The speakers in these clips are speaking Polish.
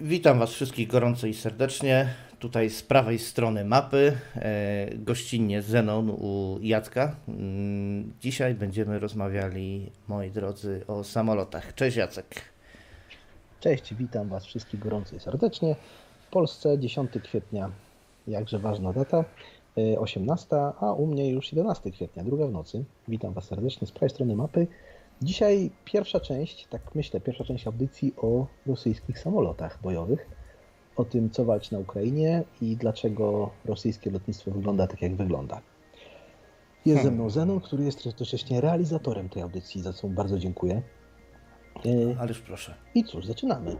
Witam Was wszystkich gorąco i serdecznie. Tutaj z prawej strony mapy, e, gościnnie Zenon u Jacka. Mm, Dzisiaj będziemy rozmawiali, moi drodzy, o samolotach. Cześć Jacek. Cześć, witam Was wszystkich gorąco i serdecznie. W Polsce 10 kwietnia, jakże ważna data, y, 18, a u mnie już 11 kwietnia, druga w nocy. Witam Was serdecznie z prawej strony mapy. Dzisiaj pierwsza część, tak myślę, pierwsza część audycji o rosyjskich samolotach bojowych, o tym, co walczy na Ukrainie i dlaczego rosyjskie lotnictwo wygląda tak, jak wygląda. Jest ze mną Zenon, który jest jednocześnie realizatorem tej audycji, za co mu bardzo dziękuję. Y, Ależ proszę. I cóż, zaczynamy.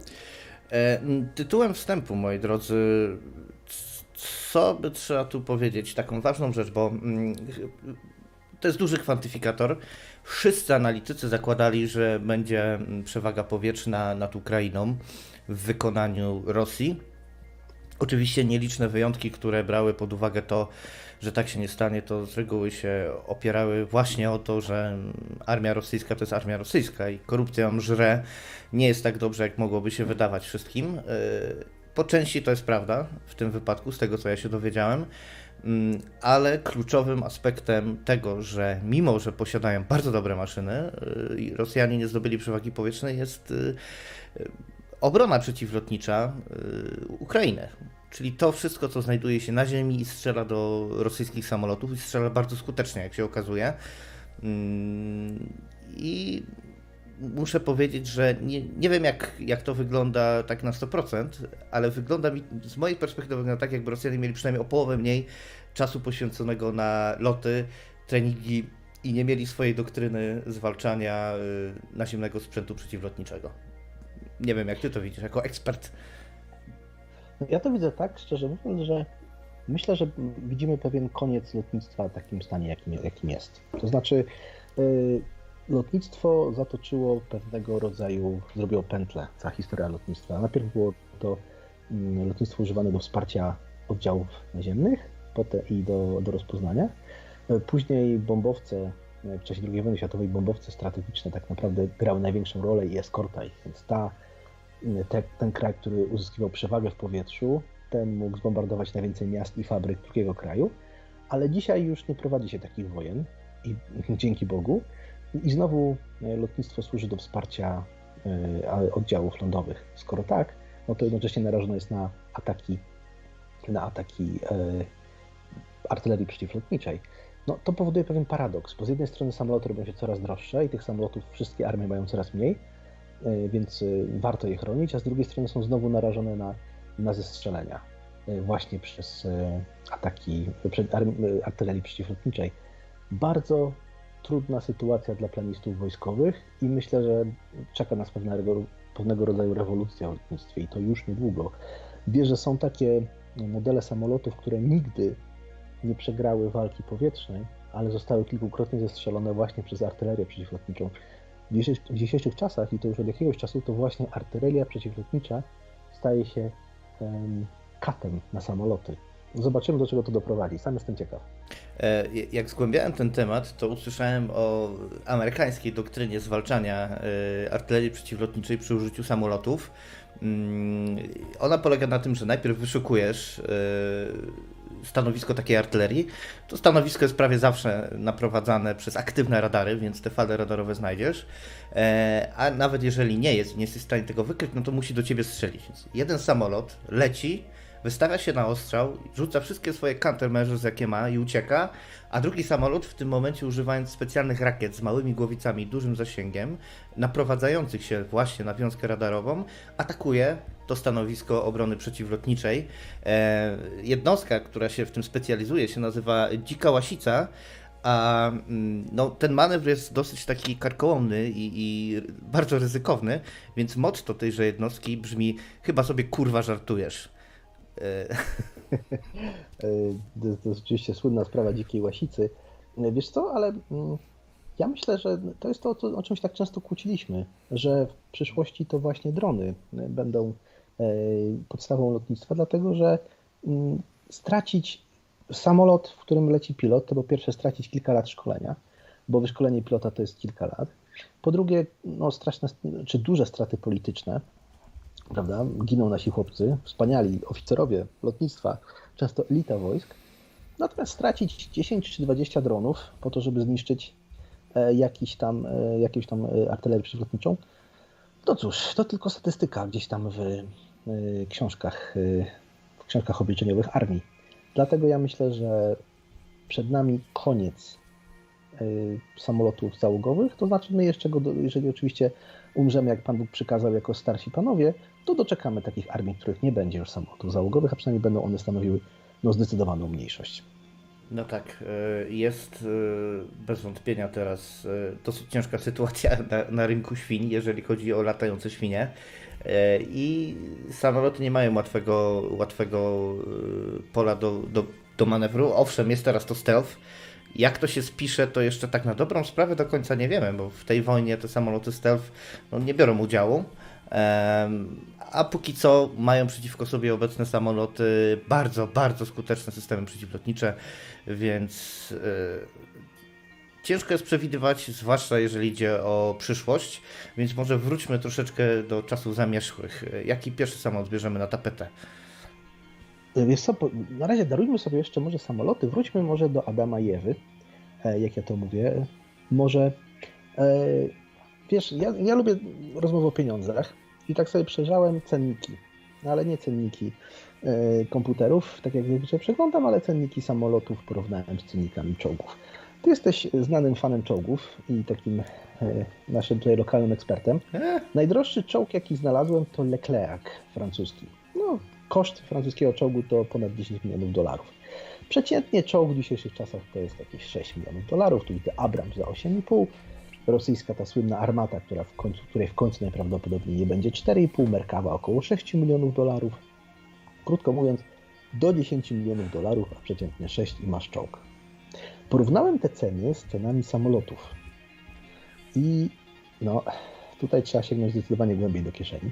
E, Tytułem wstępu, moi drodzy, co by trzeba tu powiedzieć? Taką ważną rzecz, bo mm, to jest duży kwantyfikator. Wszyscy analitycy zakładali, że będzie mm, przewaga powietrzna nad Ukrainą w wykonaniu Rosji. Oczywiście nieliczne wyjątki, które brały pod uwagę to, że tak się nie stanie, to z reguły się opierały właśnie o to, że mm, armia rosyjska to jest armia rosyjska i korupcja ją żre. Nie jest tak dobrze, jak mogłoby się wydawać wszystkim. Yy, Po części to jest prawda w tym wypadku, z tego co ja się dowiedziałem, ale kluczowym aspektem tego, że mimo, że posiadają bardzo dobre maszyny, i Rosjanie nie zdobyli przewagi powietrznej, jest yy, yy, obrona przeciwlotnicza Ukrainy. Czyli to wszystko, co znajduje się na ziemi i strzela do rosyjskich samolotów i strzela bardzo skutecznie, jak się okazuje. Mm, I muszę powiedzieć, że nie, nie wiem jak, jak to wygląda tak na 100%, ale wygląda mi, z mojej perspektywy wygląda tak, jakby Rosjanie mieli przynajmniej o połowę mniej czasu poświęconego na loty, treningi i nie mieli swojej doktryny zwalczania y, naziemnego sprzętu przeciwlotniczego. Nie wiem, jak ty to widzisz, jako ekspert. Ja to widzę tak, szczerze mówiąc, że myślę, że widzimy pewien koniec lotnictwa w takim stanie, jakim, jakim jest. To znaczy, y, lotnictwo zatoczyło pewnego rodzaju, zrobiło pętlę, cała historia lotnictwa. Najpierw było to mm, lotnictwo używane do wsparcia oddziałów naziemnych potem i do, do rozpoznania. Y, Później bombowce, y, w czasie II wojny światowej bombowce strategiczne tak naprawdę grały największą rolę i eskorta ich, więc ta te, ten kraj, który uzyskiwał przewagę w powietrzu, ten mógł zbombardować najwięcej miast i fabryk drugiego kraju, ale dzisiaj już nie prowadzi się takich wojen i dzięki Bogu. I znowu e, lotnictwo służy do wsparcia e, oddziałów lądowych. Skoro tak, no to jednocześnie narażone jest na ataki, na ataki e, artylerii przeciwlotniczej. No, to powoduje pewien paradoks, bo z jednej strony samoloty robią się coraz droższe i tych samolotów wszystkie armie mają coraz mniej, e, więc e, warto je chronić, a z drugiej strony są znowu narażone na, na zestrzelenia e, właśnie przez ataki artylerii przeciwlotniczej. Bardzo trudna sytuacja dla planistów wojskowych i myślę, że czeka nas pewnego, pewnego rodzaju rewolucja w lotnictwie i to już niedługo. Wiesz, że są takie modele samolotów, które nigdy nie przegrały walki powietrznej, ale zostały kilkukrotnie zestrzelone właśnie przez artylerię przeciwlotniczą. W dzisiejszych, czasach, i to już od jakiegoś czasu, to właśnie artyleria przeciwlotnicza staje się em, katem na samoloty. Zobaczymy, do czego to doprowadzi. Sam jestem ciekaw. E, Jak zgłębiałem ten temat, to usłyszałem o amerykańskiej doktrynie zwalczania e, artylerii przeciwlotniczej przy użyciu samolotów. Mm, Ona polega na tym, że najpierw wyszukujesz e, stanowisko takiej artylerii. To stanowisko jest prawie zawsze naprowadzane przez aktywne radary, więc te fale radarowe znajdziesz. E, A nawet jeżeli nie jest, nie jesteś w stanie tego wykryć, no to musi do ciebie strzelić. Więc jeden samolot leci, wystawia się na ostrzał, rzuca wszystkie swoje countermeasures jakie ma i ucieka, a drugi samolot w tym momencie używając specjalnych rakiet z małymi głowicami dużym zasięgiem, naprowadzających się właśnie na wiązkę radarową, atakuje to stanowisko obrony przeciwlotniczej. E, jednostka, która się w tym specjalizuje, się nazywa Dzika Łasica, a mm, no, ten manewr jest dosyć taki karkołomny i, i bardzo ryzykowny, więc motto tejże jednostki brzmi chyba sobie kurwa żartujesz. E, To jest, oczywiście słynna sprawa dzikiej łasicy. E, Wiesz co, ale mm, ja myślę, że to jest to, o czymś tak często kłóciliśmy, że w przyszłości to właśnie drony będą e, podstawą lotnictwa, dlatego że mm, stracić samolot, w którym leci pilot, to po pierwsze stracić kilka lat szkolenia, bo wyszkolenie pilota to jest kilka lat. Po drugie, no, straszne czy duże straty polityczne, prawda? Giną nasi chłopcy, wspaniali oficerowie lotnictwa, często elita wojsk. Natomiast stracić 10 czy 20 dronów po to, żeby zniszczyć e, jakiś tam, e, jakąś tam e, artylerię przeciwlotniczą, to cóż, to tylko statystyka gdzieś tam w książkach, w książkach obliczeniowych armii. Dlatego ja myślę, że przed nami koniec samolotów załogowych, to znaczy my jeszcze go, jeżeli oczywiście umrzemy, jak Pan Bóg przykazał, jako starsi panowie, to doczekamy takich armii, których nie będzie już samolotów załogowych, a przynajmniej będą one stanowiły no, zdecydowaną mniejszość. No tak, y, jest y, bez wątpienia teraz y, dosyć ciężka sytuacja na, na rynku świń, jeżeli chodzi o latające świnie. I samoloty nie mają łatwego, łatwego pola do, do, do manewru. Owszem, jest teraz to stealth. Jak to się spisze, to jeszcze tak na dobrą sprawę do końca nie wiemy, bo w tej wojnie te samoloty stealth no, nie biorą udziału. A póki co mają przeciwko sobie obecne samoloty bardzo, bardzo skuteczne systemy przeciwlotnicze, więc y, ciężko jest przewidywać, zwłaszcza jeżeli idzie o przyszłość, więc może wróćmy troszeczkę do czasów zamierzchłych. Jaki pierwszy samolot bierzemy na tapetę? Y, Wiesz co, na razie darujmy sobie jeszcze może samoloty, wróćmy może do Adama i Ewy, e, jak ja to mówię. Może, e, wiesz, ja, ja lubię rozmowę o pieniądzach i tak sobie przejrzałem cenniki, no ale nie cenniki e, komputerów, tak jak zwykle przeglądam, ale cenniki samolotów porównałem z cennikami czołgów. Ty jesteś znanym fanem czołgów i takim e, naszym tutaj lokalnym ekspertem. E, Najdroższy czołg, jaki znalazłem, to Leclerc francuski. No, koszt francuskiego czołgu to ponad 10 milionów dolarów. Przeciętnie czołg w dzisiejszych czasach to jest jakieś 6 milionów dolarów, tu widzę Abrams za 8,5, rosyjska ta słynna armata, która w końcu, której w końcu najprawdopodobniej nie będzie 4,5, Merkawa około 6 milionów dolarów. Krótko mówiąc, do 10 milionów dolarów, a przeciętnie 6 i masz czołg. Porównałem te ceny z cenami samolotów. I no, tutaj trzeba sięgnąć zdecydowanie głębiej do kieszeni.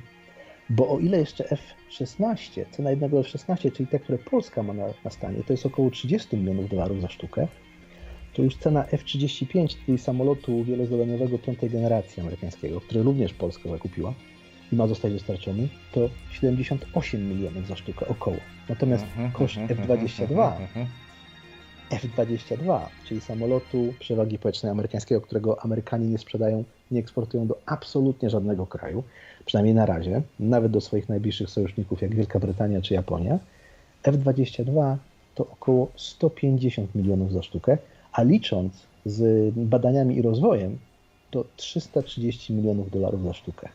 Bo o ile jeszcze F-16, cena jednego F-16, czyli te, które Polska ma na, na stanie, to jest około 30 milionów dolarów za sztukę, to już cena F-35, czyli samolotu wielozadaniowego piątej generacji amerykańskiego, który również Polska zakupiła i ma zostać dostarczony, to 78 milionów za sztukę około. Natomiast mhm, koszt mhm, F-22 mhm, mhm. F-22, czyli samolotu przewagi powietrznej amerykańskiego, którego Amerykanie nie sprzedają, nie eksportują do absolutnie żadnego kraju, przynajmniej na razie, nawet do swoich najbliższych sojuszników jak Wielka Brytania czy Japonia. F-22 to około 150 milionów za sztukę, a licząc z badaniami i rozwojem, to 330 milionów dolarów za sztukę.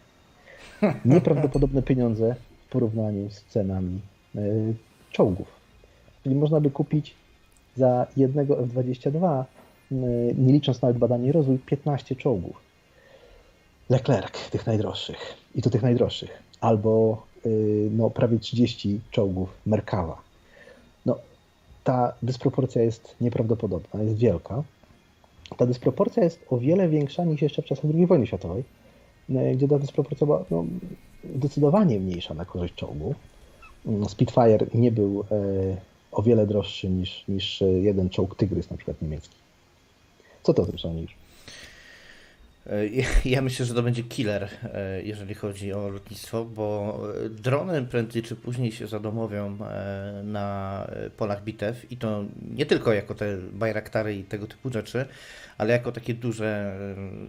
Nieprawdopodobne pieniądze w porównaniu z cenami y, czołgów. Czyli można by kupić za jednego F-22, y, nie licząc nawet badań i rozwój, 15 czołgów. Leclerc, tych najdroższych. I to tych najdroższych. Albo y, no, prawie 30 czołgów Merkawa. No, ta dysproporcja jest nieprawdopodobna, jest wielka. Ta dysproporcja jest o wiele większa niż jeszcze w czasach II wojny światowej, y, gdzie ta dysproporcja była no, zdecydowanie mniejsza na korzyść czołgu. Mm, Spitfire nie był y, o wiele droższy niż, niż jeden czołg Tygrys, na przykład niemiecki. Co to tym sądzisz? E, Ja- myślę, że to będzie killer, e, jeżeli chodzi o lotnictwo, bo e, drony prędzej czy później się zadomowią e, na e, polach bitew i to nie tylko jako te bajraktary i tego typu rzeczy, ale jako takie duże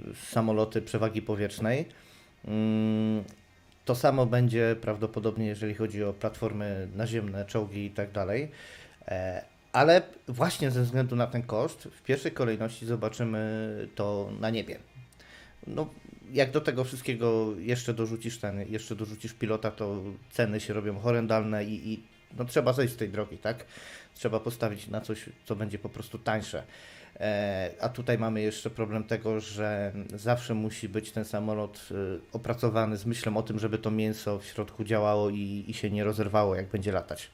e, samoloty przewagi powietrznej. To samo będzie prawdopodobnie, jeżeli chodzi o platformy naziemne, czołgi i tak dalej. E, Ale właśnie ze względu na ten koszt, w pierwszej kolejności zobaczymy to na niebie. No, jak do tego wszystkiego jeszcze dorzucisz ten, jeszcze dorzucisz pilota, to ceny się robią horrendalne i, i no, trzeba zejść z tej drogi, tak? Trzeba postawić na coś, co będzie po prostu tańsze. E, a tutaj mamy jeszcze problem tego, że zawsze musi być ten samolot y, opracowany z myślą o tym, żeby to mięso w środku działało i, i się nie rozerwało, jak będzie latać.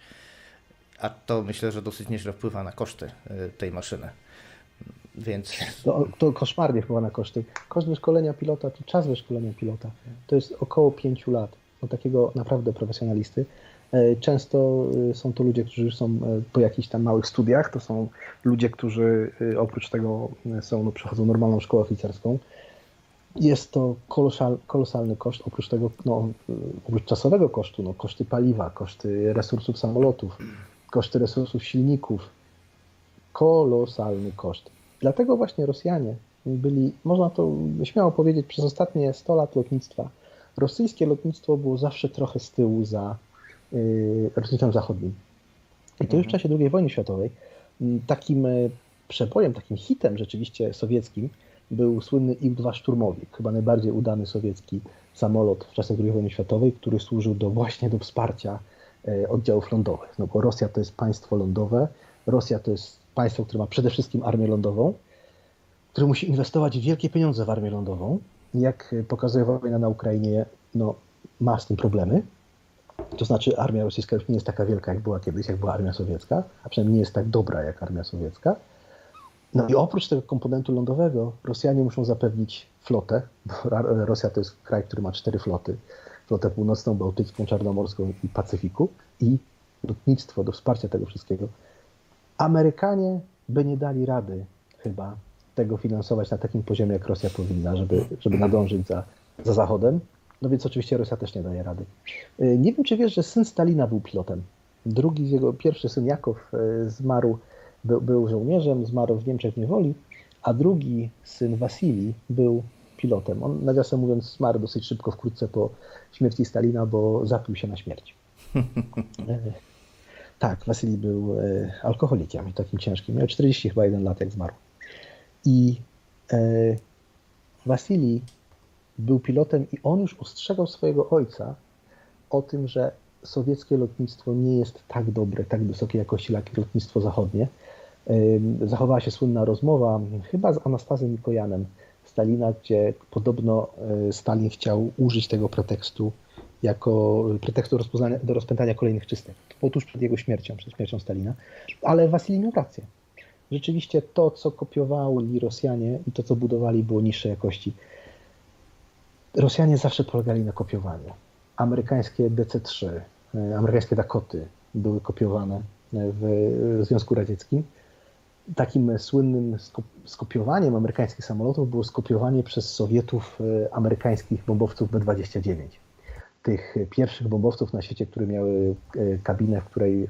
A to myślę, że dosyć nieźle wpływa na koszty y, tej maszyny. Więc To, to koszmarnie wpływa na koszty. Koszt wyszkolenia pilota, czy czas wyszkolenia pilota, to jest około 5 lat u takiego naprawdę profesjonalisty. E, Często e, są to ludzie, którzy są e, po jakichś tam małych studiach, to są ludzie, którzy oprócz tego są, no, przechodzą normalną szkołę oficerską. Jest to kolosal, kolosalny koszt, oprócz tego, no, oprócz czasowego kosztu, no, koszty paliwa, koszty resursów samolotów, koszty resursów silników. Kolosalny koszt. Dlatego właśnie Rosjanie byli, można to śmiało powiedzieć, przez ostatnie 100 lat lotnictwa. Rosyjskie lotnictwo było zawsze trochę z tyłu za yy, lotnictwem zachodnim. I to już w czasie II wojny światowej. Takim e, przebojem, takim hitem rzeczywiście sowieckim był słynny Il-2 szturmowik, chyba najbardziej udany sowiecki samolot w czasach II wojny światowej, który służył do, właśnie do wsparcia e, oddziałów lądowych. No bo Rosja to jest państwo lądowe, Rosja to jest państwo, które ma przede wszystkim armię lądową, które musi inwestować wielkie pieniądze w armię lądową. Jak pokazuje wojna na Ukrainie, no, ma z tym problemy. To znaczy armia rosyjska już nie jest taka wielka, jak była kiedyś, jak była armia sowiecka, a przynajmniej nie jest tak dobra jak armia sowiecka. No i oprócz tego komponentu lądowego Rosjanie muszą zapewnić flotę, bo Rosja to jest kraj, który ma cztery floty. Flotę północną, bałtycką, czarnomorską i Pacyfiku i lotnictwo do wsparcia tego wszystkiego. Amerykanie by nie dali rady chyba tego finansować na takim poziomie, jak Rosja powinna, żeby, żeby nadążyć za, za Zachodem. No więc oczywiście Rosja też nie daje rady. Y, Nie wiem, czy wiesz, że syn Stalina był pilotem. Drugi jego, pierwszy syn Jakow y, zmarł, był, był żołnierzem, zmarł w Niemczech w niewoli, a drugi syn Wasili był pilotem. On, nawiasem mówiąc, zmarł dosyć szybko, wkrótce po śmierci Stalina, bo zapił się na śmierć. E, Tak, Wasili był alkoholikiem, takim ciężkim. Miał 40 chyba 1 lat, jak zmarł. I e, Wasili był pilotem i on już ostrzegał swojego ojca o tym, że sowieckie lotnictwo nie jest tak dobre, tak wysokiej jakości jak lotnictwo zachodnie. Zachowała się słynna rozmowa, chyba z Anastazem Mikojanem Stalina, gdzie podobno y, Stalin chciał użyć tego pretekstu jako pretekstu rozpoznania, do rozpętania kolejnych czystek. Tuż przed jego śmiercią, przed śmiercią Stalina. Ale Wasili miał rację. Rzeczywiście to, co kopiowali Rosjanie i to, co budowali, było niższej jakości. Rosjanie zawsze polegali na kopiowaniu. Amerykańskie DC-3, e, amerykańskie Dakoty były kopiowane w Związku Radzieckim. Takim słynnym sko- skopiowaniem amerykańskich samolotów było skopiowanie przez Sowietów e, amerykańskich bombowców B-29. Tych pierwszych bombowców na świecie, które miały e, kabinę, w której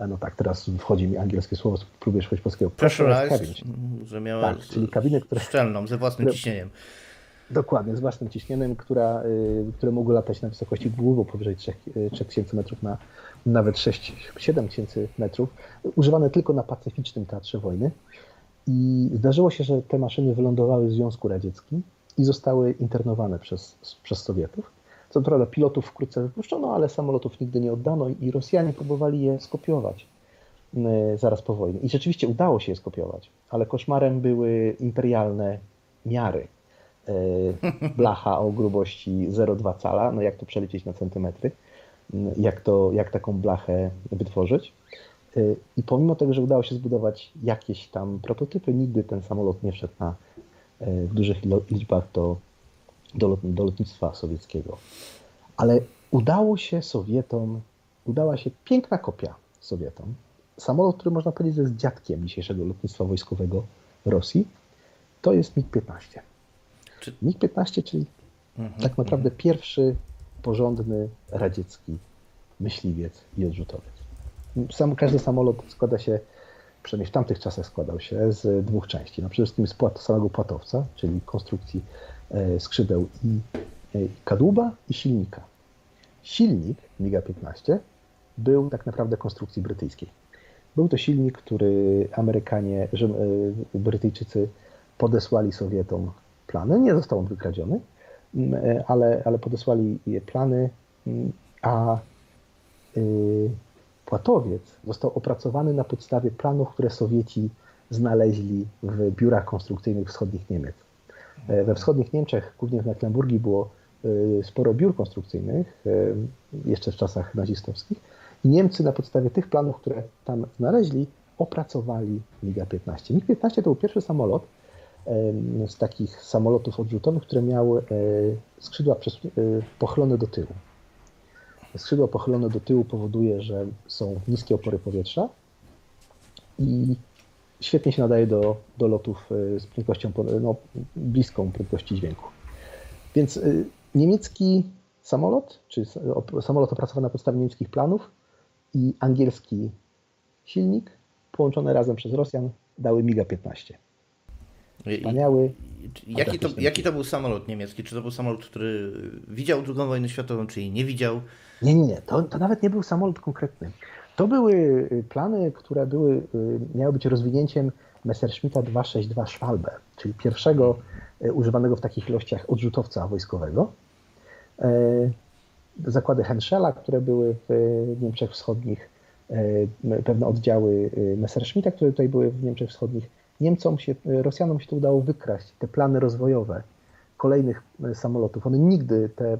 e, no tak, teraz wchodzi mi angielskie słowo, próbuję szukać polskiego. Pressurized, że miała Tak, czyli kabiny, które- szczelną, ze własnym które- ciśnieniem. Dokładnie, z własnym ciśnieniem, która, y, które mogły latać na wysokości długo powyżej 3, y, 3000 metrów, na nawet 6-7 tysięcy metrów, używane tylko na pacyficznym teatrze wojny. I zdarzyło się, że te maszyny wylądowały w Związku Radzieckim i zostały internowane przez, przez Sowietów. Co prawda pilotów wkrótce wypuszczono, ale samolotów nigdy nie oddano i Rosjanie próbowali je skopiować y, zaraz po wojnie. I rzeczywiście udało się je skopiować, ale koszmarem były imperialne miary blacha o grubości 0,2 cala, no jak to przeliczyć na centymetry, m, jak, to, jak taką blachę wytworzyć. E, I pomimo tego, że udało się zbudować jakieś tam prototypy, nigdy ten samolot nie wszedł na, e, w dużych liczbach do, do, lot, do lotnictwa sowieckiego. Ale udało się Sowietom, udała się piękna kopia Sowietom. Samolot, który można powiedzieć, że jest dziadkiem dzisiejszego lotnictwa wojskowego Rosji, to jest MiG-15. Czy- MiG-15, czyli Mhm. tak naprawdę pierwszy porządny radziecki myśliwiec i odrzutowiec. Sam, każdy samolot składa się, przynajmniej w tamtych czasach składał się z dwóch części. No przede wszystkim z płat, samego płatowca, czyli konstrukcji e, skrzydeł i e, kadłuba i silnika. Silnik MiG-15 był tak naprawdę konstrukcji brytyjskiej. Był to silnik, który Amerykanie, że, e, Brytyjczycy podesłali Sowietom plany. Nie został on wykradziony, m, e, ale, ale podesłali plany, m, a y, płatowiec został opracowany na podstawie planów, które Sowieci znaleźli w biurach konstrukcyjnych wschodnich Niemiec. E, We wschodnich Niemczech, głównie w Mecklenburgii, było y, sporo biur konstrukcyjnych, y, jeszcze w czasach nazistowskich. I Niemcy na podstawie tych planów, które tam znaleźli, opracowali MiG-15. MiG-15 to był pierwszy samolot z takich samolotów odrzutowych, które miały e, skrzydła e, pochylone do tyłu. Skrzydła pochylone do tyłu powoduje, że są niskie opory powietrza i świetnie się nadaje do, do lotów y, z prędkością no, bliską prędkości dźwięku. Więc niemiecki samolot, czy samolot opracowany na podstawie niemieckich planów i angielski silnik połączone razem przez Rosjan dały MiGa-15. Wspaniały, Jaki to, jaki to był samolot niemiecki? Czy to był samolot, który widział II wojnę światową, czy jej nie widział? Nie, nie, nie. To, to nawet nie był samolot konkretny. To były y, plany, które były, y, miały być rozwinięciem Messerschmitta 262 Schwalbe, czyli pierwszego y, używanego w takich ilościach odrzutowca wojskowego. E, Zakłady Henschela, które były w Niemczech Wschodnich, e, pewne oddziały Messerschmitta, które tutaj były w Niemczech Wschodnich. Niemcom się, y, Rosjanom się to udało wykraść, te plany rozwojowe kolejnych y, samolotów. One nigdy, te,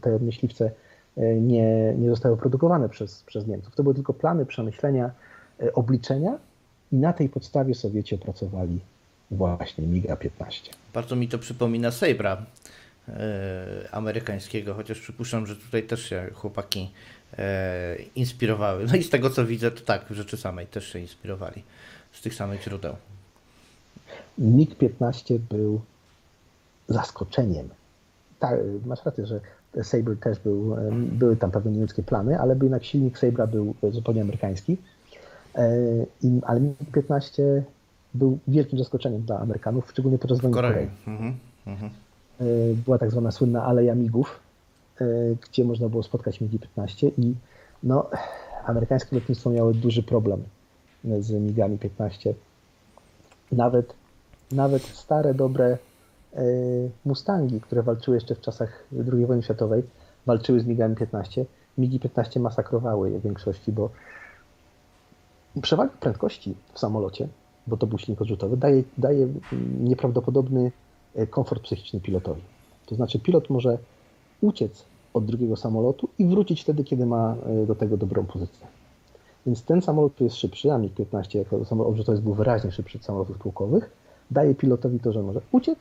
te myśliwce, y, nie, nie zostały produkowane przez, przez Niemców. To były tylko plany, przemyślenia, obliczenia i na tej podstawie Sowieci opracowali właśnie MiG-15. Bardzo mi to przypomina Sabra e, amerykańskiego, chociaż przypuszczam, że tutaj też się chłopaki e, inspirowały. No i z tego co widzę, to tak, w rzeczy samej też się inspirowali z tych samych źródeł. MiG-15 był zaskoczeniem. Tak, masz rację, że Sabre też był, były tam pewne niemieckie plany, ale jednak silnik Sabra był zupełnie amerykański. E, Ale MiG-15 był wielkim zaskoczeniem dla Amerykanów, szczególnie wojny Korei. Korei. Mhm, mhm. E, Była tak zwana słynna Aleja Migów, e, gdzie można było spotkać MiG-15 i no, amerykańskie lotnictwo miało duży problem z MiGami 15. Nawet, nawet stare, dobre e, Mustangi, które walczyły jeszcze w czasach II wojny światowej, walczyły z MiGami 15. MiGi 15 masakrowały je w większości, bo przewaga prędkości w samolocie, bo to był silnik odrzutowy, daje, daje nieprawdopodobny e, komfort psychiczny pilotowi. To znaczy pilot może uciec od drugiego samolotu i wrócić wtedy, kiedy ma e, do tego dobrą pozycję. Więc ten samolot tu jest szybszy, a MiG-15 jako samolot odrzutowy był wyraźnie szybszy od samolotów tłokowych. Daje pilotowi to, że może uciec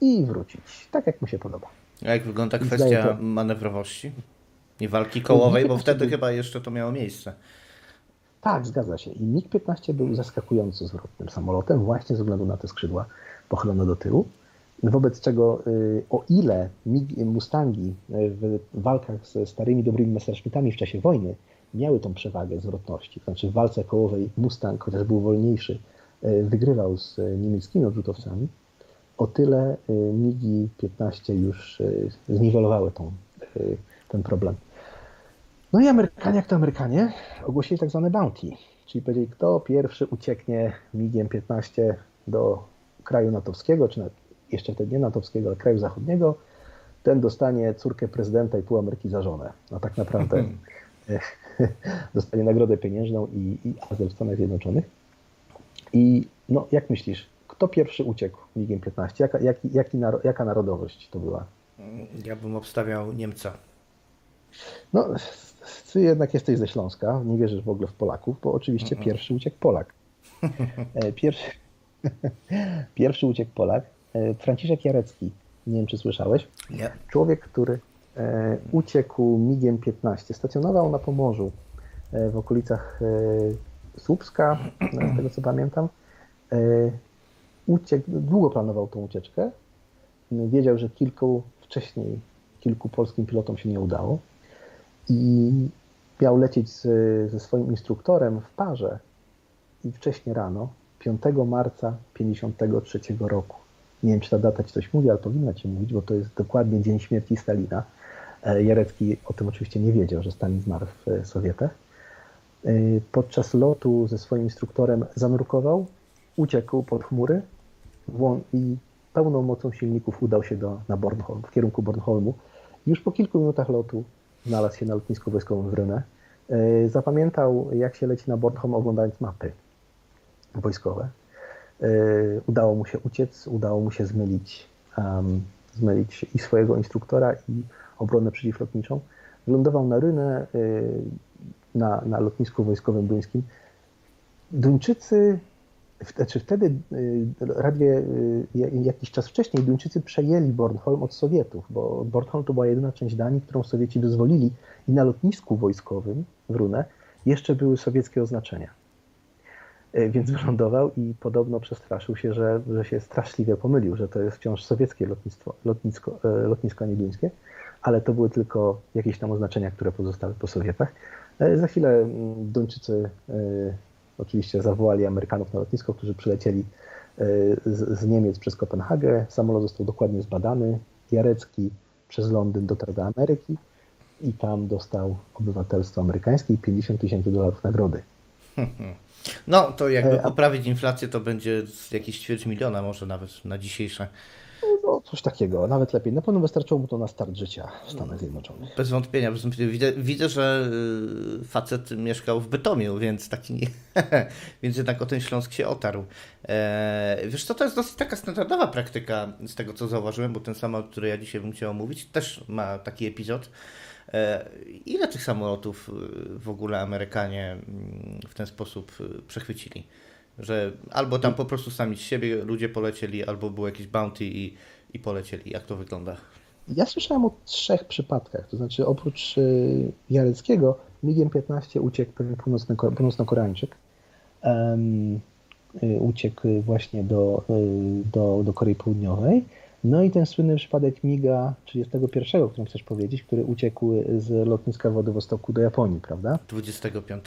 i wrócić, tak jak mu się podoba. A jak wygląda kwestia to- manewrowości i walki kołowej, bo MiG-15 wtedy był- chyba jeszcze to miało miejsce. Tak, zgadza się. I MiG-15 był zaskakująco zwrotnym samolotem właśnie ze względu na te skrzydła pochylone do tyłu. Wobec czego, y, o ile Mustangi y, w walkach ze starymi, dobrymi Messerschmittami w czasie wojny miały tą przewagę zwrotności, to znaczy w walce kołowej Mustang, chociaż był wolniejszy, wygrywał z y, niemieckimi odrzutowcami, o tyle MiGi 15 już zniwelowały tą, ten problem. No i Amerykanie, jak to Amerykanie, ogłosili tak zwane bounty, czyli powiedzieli, kto pierwszy ucieknie MiGiem 15 do kraju natowskiego, czy nawet jeszcze wtedy nie natowskiego, ale kraju zachodniego, ten dostanie córkę prezydenta i pół Ameryki za żonę. No tak naprawdę dostanie nagrodę pieniężną i, i azyl w Stanach Zjednoczonych. I no, jak myślisz, kto pierwszy uciekł MiGiem 15? Jaka, jaki, jaki, jaka narodowość to była? Ja bym obstawiał Niemca. No, ty jednak jesteś ze Śląska, nie wierzysz w ogóle w Polaków, bo oczywiście pierwszy uciekł Polak. E, Pierwszy, pierwszy uciekł Polak, e, Franciszek Jarecki, nie wiem czy słyszałeś, Nie. człowiek, który e, uciekł MIGiem 15, stacjonował na Pomorzu w okolicach Słupska, e, z tego co pamiętam. E, Uciekł, długo planował tą ucieczkę. Wiedział, że kilku wcześniej, kilku polskim pilotom się nie udało i miał lecieć z, ze swoim instruktorem w parze i wcześnie rano, 5 marca 53 roku. Nie wiem, czy ta data ci coś mówi, ale powinna ci mówić, bo to jest dokładnie dzień śmierci Stalina. E, Jarecki o tym oczywiście nie wiedział, że Stalin zmarł w e, Sowietach. E, Podczas lotu ze swoim instruktorem zanurkował, uciekł pod chmury i pełną mocą silników udał się do, na Bornholm, w kierunku Bornholmu. Już po kilku minutach lotu znalazł się na lotnisku wojskowym w Rynę. E, Zapamiętał, jak się leci na Bornholm, oglądając mapy wojskowe. E, Udało mu się uciec, udało mu się zmylić, um, zmylić i swojego instruktora, i obronę przeciwlotniczą. Lądował na Rynę, na, na lotnisku wojskowym duńskim. Duńczycy, znaczy wtedy y, radwie y, jakiś czas wcześniej Duńczycy przejęli Bornholm od Sowietów, bo Bornholm to była jedyna część Danii, którą Sowieci dozwolili i na lotnisku wojskowym w Runę jeszcze były sowieckie oznaczenia. e, więc wylądował i podobno przestraszył się, że, że się straszliwie pomylił, że to jest wciąż sowieckie lotnictwo, lotnisko, lotnisko a nie duńskie, ale to były tylko jakieś tam oznaczenia, które pozostały po Sowietach. E, Za chwilę mm, Duńczycy e, oczywiście zawołali Amerykanów na lotnisko, którzy przylecieli e, z, z Niemiec przez Kopenhagę. Samolot został dokładnie zbadany. Jarecki przez Londyn dotarł do Ameryki i tam dostał obywatelstwo amerykańskie i 50 tysięcy dolarów nagrody. No, to jakby poprawić inflację, to będzie jakieś ćwierć miliona może nawet na dzisiejsze. Coś takiego, nawet lepiej. Na pewno wystarczyło mu to na start życia w Stanach Zjednoczonych. Bez wątpienia, bez wątpienia. Widzę, widzę że y, facet mieszkał w Bytomiu, więc taki nie, więc jednak o ten Śląsk się otarł. E, wiesz co, to jest dosyć taka standardowa praktyka z tego, co zauważyłem, bo ten samolot, który ja dzisiaj bym chciał omówić, też ma taki epizod. E, ile tych samolotów y, w ogóle Amerykanie mm, w ten sposób y, przechwycili? Że albo tam po prostu sami z siebie ludzie polecieli, albo było jakieś bounty i, i polecieli. Jak to wygląda? Ja słyszałem o trzech przypadkach, to znaczy oprócz y, Jareckiego, MiGiem 15 uciekł pewien północny, północno-koreańczyk. Y, uciekł właśnie do, y, do, do Korei Południowej. No i ten słynny przypadek MiGa 31, o którym chcesz powiedzieć, który uciekł z lotniska Władywostoku do Japonii, prawda? 25.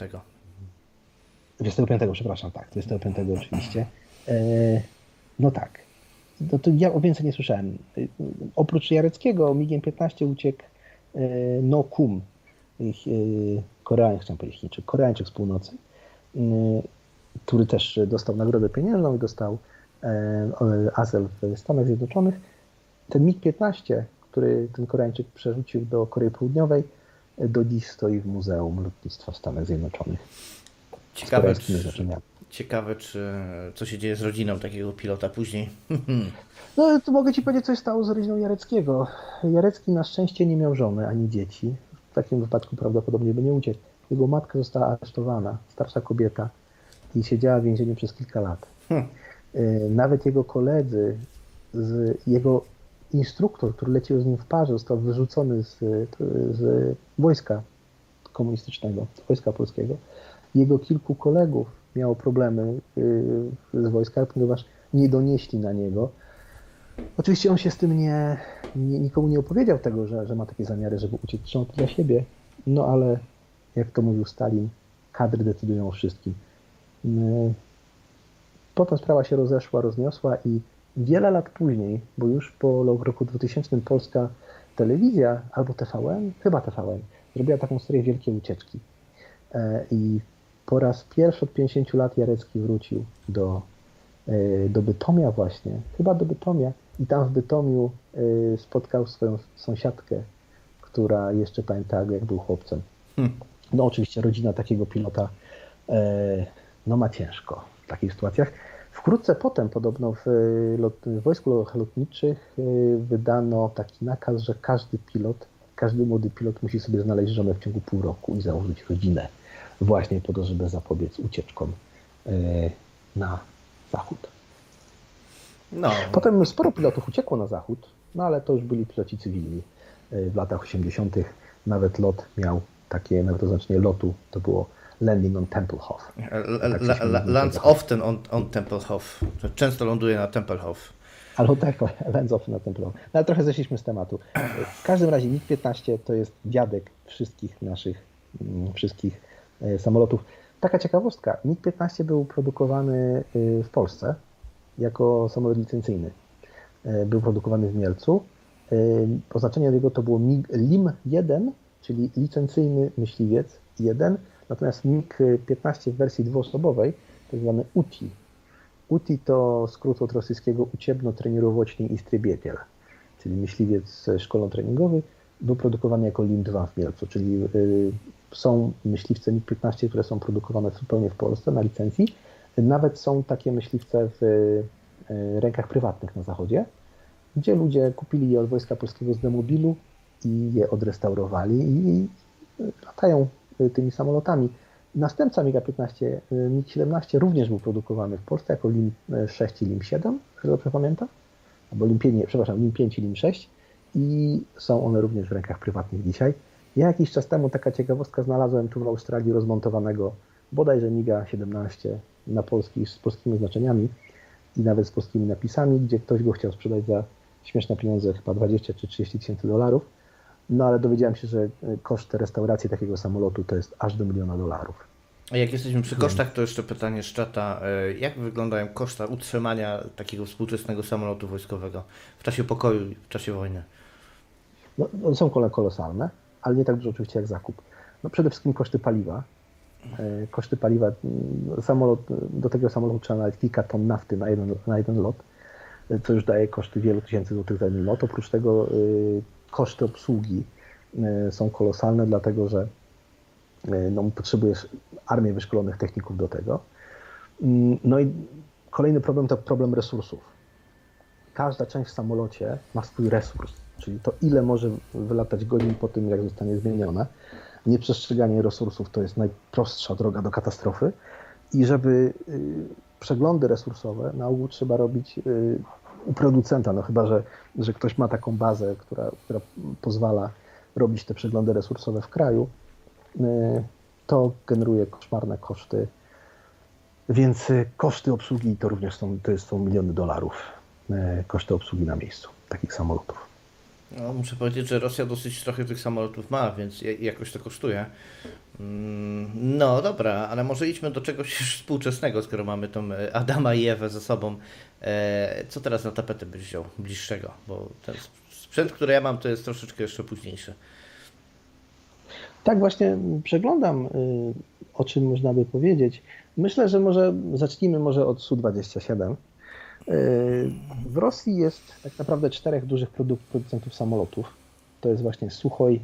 25, przepraszam, tak, 25 oczywiście. E, no tak. No to ja o więcej nie słyszałem. Oprócz Jareckiego, MiGiem 15 uciekł e, No Kum, e, Koreańczyk, chciałem powiedzieć Chińczyk, Koreańczyk z północy, e, który też dostał nagrodę pieniężną i dostał azyl w Stanach Zjednoczonych. Ten MiG-15, który ten Koreańczyk przerzucił do Korei Południowej, do dziś stoi w Muzeum Lotnictwa w Stanach Zjednoczonych. Ciekawe, czy, ciekawe czy, co się dzieje z rodziną takiego pilota później. No to mogę Ci powiedzieć, co się stało z rodziną Jareckiego. Jarecki na szczęście nie miał żony ani dzieci. W takim wypadku prawdopodobnie by nie uciekł. Jego matka została aresztowana, starsza kobieta, i siedziała w więzieniu przez kilka lat. Hmm. Y, Nawet jego koledzy, z, jego instruktor, który leciał z nim w parze, został wyrzucony z, z wojska komunistycznego, z wojska polskiego. Jego kilku kolegów miało problemy y, z wojska, ponieważ nie donieśli na niego. Oczywiście on się z tym nie, nie nikomu nie opowiedział tego, że, że ma takie zamiary, żeby uciec trzymał dla siebie. No ale jak to mówił Stalin, kadry decydują o wszystkim. Y, Potem sprawa się rozeszła, rozniosła i wiele lat później, bo już po roku 2000 polska telewizja albo TVN, chyba TVN, zrobiła taką serię Wielkie Ucieczki. E, I po raz pierwszy od 50 lat Jarecki wrócił do, e, do Bytomia właśnie, chyba do Bytomia i tam w Bytomiu e, spotkał swoją sąsiadkę, która jeszcze pamiętała go, jak był chłopcem. Hmm. No oczywiście rodzina takiego pilota e, no ma ciężko w takich sytuacjach. Wkrótce potem podobno w, lot, w Wojsku Lotniczych wydano taki nakaz, że każdy pilot, każdy młody pilot musi sobie znaleźć żonę w ciągu pół roku i założyć rodzinę właśnie po to, żeby zapobiec ucieczkom e, na zachód. No, Potem sporo pilotów uciekło na zachód, no ale to już byli piloci cywilni. E, W latach 80. nawet lot miał takie, nawet oznaczenie lotu, to było landing on Tempelhof. L- tak lands often on, on Tempelhof. Często ląduje na Tempelhof. Ale tak, Lenzow na Tempelhof. No, ale trochę zeszliśmy z tematu. W każdym razie MiG-15 to jest dziadek wszystkich naszych, mm, wszystkich e, samolotów. Taka ciekawostka, MiG-15 był produkowany y, w Polsce jako samolot licencyjny. E, Był produkowany w Mielcu. E, Oznaczenie jego to było MiG LIM-1, czyli licencyjny myśliwiec 1, natomiast MiG-15 w wersji dwuosobowej, tak zwany UTI. UTI to skrót od rosyjskiego Uciebno-Trenirowoczny Istrybietiel, czyli myśliwiec szkolno-treningowy, był produkowany jako LIM-2 w Mielcu, czyli są myśliwce MiG-15, które są produkowane zupełnie w Polsce na licencji. Nawet są takie myśliwce w y, rękach prywatnych na zachodzie, gdzie ludzie kupili je od Wojska Polskiego z demobilu i je odrestaurowali i y, latają y, tymi samolotami. Następca MiG-15, y, MiG-17 również był produkowany w Polsce jako LIM-6 i LIM-7, że dobrze pamiętam, albo LIM-5, nie, przepraszam, LIM-5 i LIM-6 i są one również w rękach prywatnych dzisiaj. Ja jakiś czas temu, taka ciekawostka, znalazłem tu w Australii rozmontowanego bodajże MIGA 17 na polski, z polskimi znaczeniami i nawet z polskimi napisami, gdzie ktoś go chciał sprzedać za śmieszne pieniądze, chyba 20 czy 30 tysięcy dolarów. No ale dowiedziałem się, że e, koszt restauracji takiego samolotu to jest aż do miliona dolarów. A jak jesteśmy przy kosztach, to jeszcze pytanie z czata. E, Jak wyglądają koszta utrzymania takiego współczesnego samolotu wojskowego w czasie pokoju w czasie wojny? No, są kolosalne, ale nie tak dużo oczywiście jak zakup. No, przede wszystkim koszty paliwa. E, Koszty paliwa, mm, samolot, do tego samolotu trzeba nawet kilka ton nafty na jeden, na jeden lot, e, co już daje koszty wielu tysięcy złotych za jeden lot. Oprócz tego koszty obsługi są kolosalne, dlatego że no, potrzebujesz armię wyszkolonych techników do tego. Mm, No i kolejny problem to problem resursów każda część w samolocie ma swój resurs, czyli to ile może wylatać godzin po tym, jak zostanie zmienione. Nieprzestrzeganie resursów to jest najprostsza droga do katastrofy i żeby y, przeglądy resursowe na ogół trzeba robić y, u producenta, no chyba, że, że ktoś ma taką bazę, która, która pozwala robić te przeglądy resursowe w kraju, y, to generuje koszmarne koszty, więc koszty obsługi to również są, to jest, są miliony dolarów koszty obsługi na miejscu takich samolotów. No, muszę powiedzieć, że Rosja dosyć trochę tych samolotów ma, więc ja- jakoś to kosztuje. Mm, No dobra, ale może idźmy do czegoś współczesnego, skoro mamy tą e, Adama i Ewę ze sobą. E, Co teraz na tapetę byś wziął bliższego? Bo ten sprzęt, który ja mam, to jest troszeczkę jeszcze późniejszy. Tak właśnie przeglądam, y, o czym można by powiedzieć. Myślę, że może zacznijmy może od Su-27. W Rosji jest tak naprawdę czterech dużych produ- producentów samolotów. To jest właśnie Suchoj,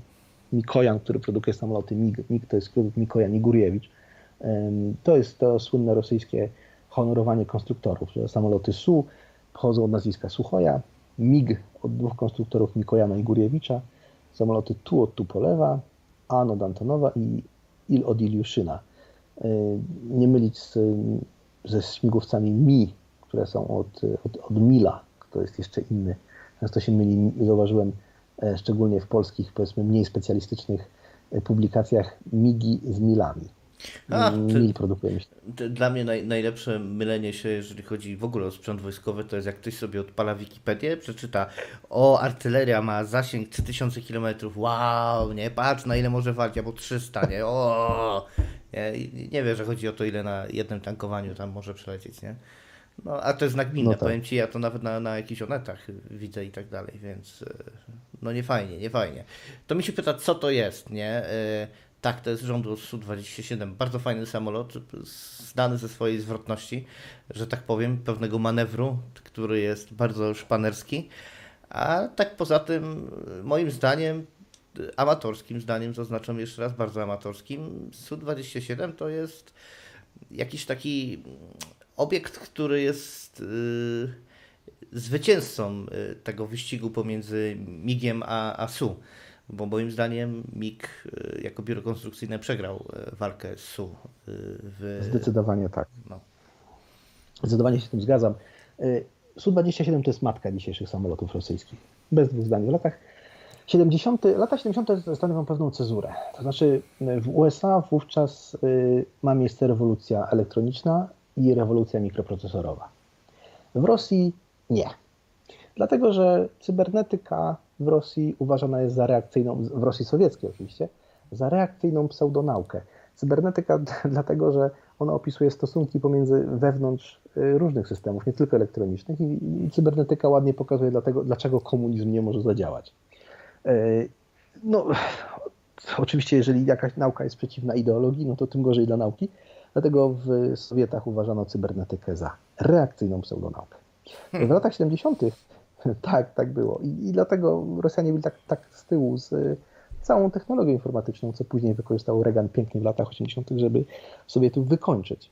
Mikojan, który produkuje samoloty MiG. MiG to jest produkt Mikojan i Gurjewicz. Ym, To jest to słynne rosyjskie honorowanie konstruktorów, że samoloty Su pochodzą od nazwiska Suchoja, MiG od dwóch konstruktorów Mikojana i Gurjewicza, samoloty Tu od Tupolewa, An od Antonowa i Il od Iliuszyna. Nie mylić z, ze śmigłowcami Mi, które są od, od, od Mila, to jest jeszcze inny. Często się myli, zauważyłem, e, szczególnie w polskich, powiedzmy, mniej specjalistycznych e, publikacjach MIGI z Milami. A, Mil produkuje, myślę. Dla mnie naj, najlepsze mylenie się, jeżeli chodzi w ogóle o sprzęt wojskowy, to jest jak ktoś sobie odpala Wikipedię, przeczyta o, artyleria ma zasięg 3000 km, wow, nie, patrz na ile może walić, albo 300, nie, o, nie, nie wie, że chodzi o to, ile na jednym tankowaniu tam może przelecieć, nie. No, a to jest nagminne, No tak. powiem Ci, ja to nawet na, na jakichś onetach widzę i tak dalej, więc e, no nie fajnie, nie fajnie. To mi się pyta, co to jest, nie? E, Tak, to jest rządu Su-27. Bardzo fajny samolot, znany ze swojej zwrotności, że tak powiem, pewnego manewru, który jest bardzo szpanerski. A tak poza tym, moim zdaniem, amatorskim zdaniem, zaznaczam jeszcze raz, bardzo amatorskim, Su-27 to jest jakiś taki obiekt, który jest yy, zwycięzcą yy, tego wyścigu pomiędzy MIG-iem a, a SU. Bo moim zdaniem MIG yy, jako biuro konstrukcyjne przegrał walkę z SU. W, Zdecydowanie tak. no. Zdecydowanie się z tym zgadzam. Y, Su-27 to jest matka dzisiejszych samolotów rosyjskich. Bez dwóch zdań. W latach 70. Lata 70. stanowią pewną cezurę. To znaczy y, w USA wówczas y, ma miejsce rewolucja elektroniczna i rewolucja mikroprocesorowa. W Rosji nie. Dlatego, że cybernetyka w Rosji uważana jest za reakcyjną, w Rosji sowieckiej oczywiście, za reakcyjną pseudonaukę. Cybernetyka dlatego, że ona opisuje stosunki pomiędzy wewnątrz y, różnych systemów, nie tylko elektronicznych, i, cybernetyka ładnie pokazuje, dlatego, dlaczego komunizm nie może zadziałać. Y, No, oczywiście, jeżeli jakaś nauka jest przeciwna ideologii, no to tym gorzej dla nauki. Dlatego w Sowietach uważano cybernetykę za reakcyjną pseudonaukę. W latach 70. tak, tak było. I, I dlatego Rosjanie byli tak, tak z tyłu z y, całą technologią informatyczną, co później wykorzystał Reagan pięknie w latach 80., żeby Sowietów wykończyć.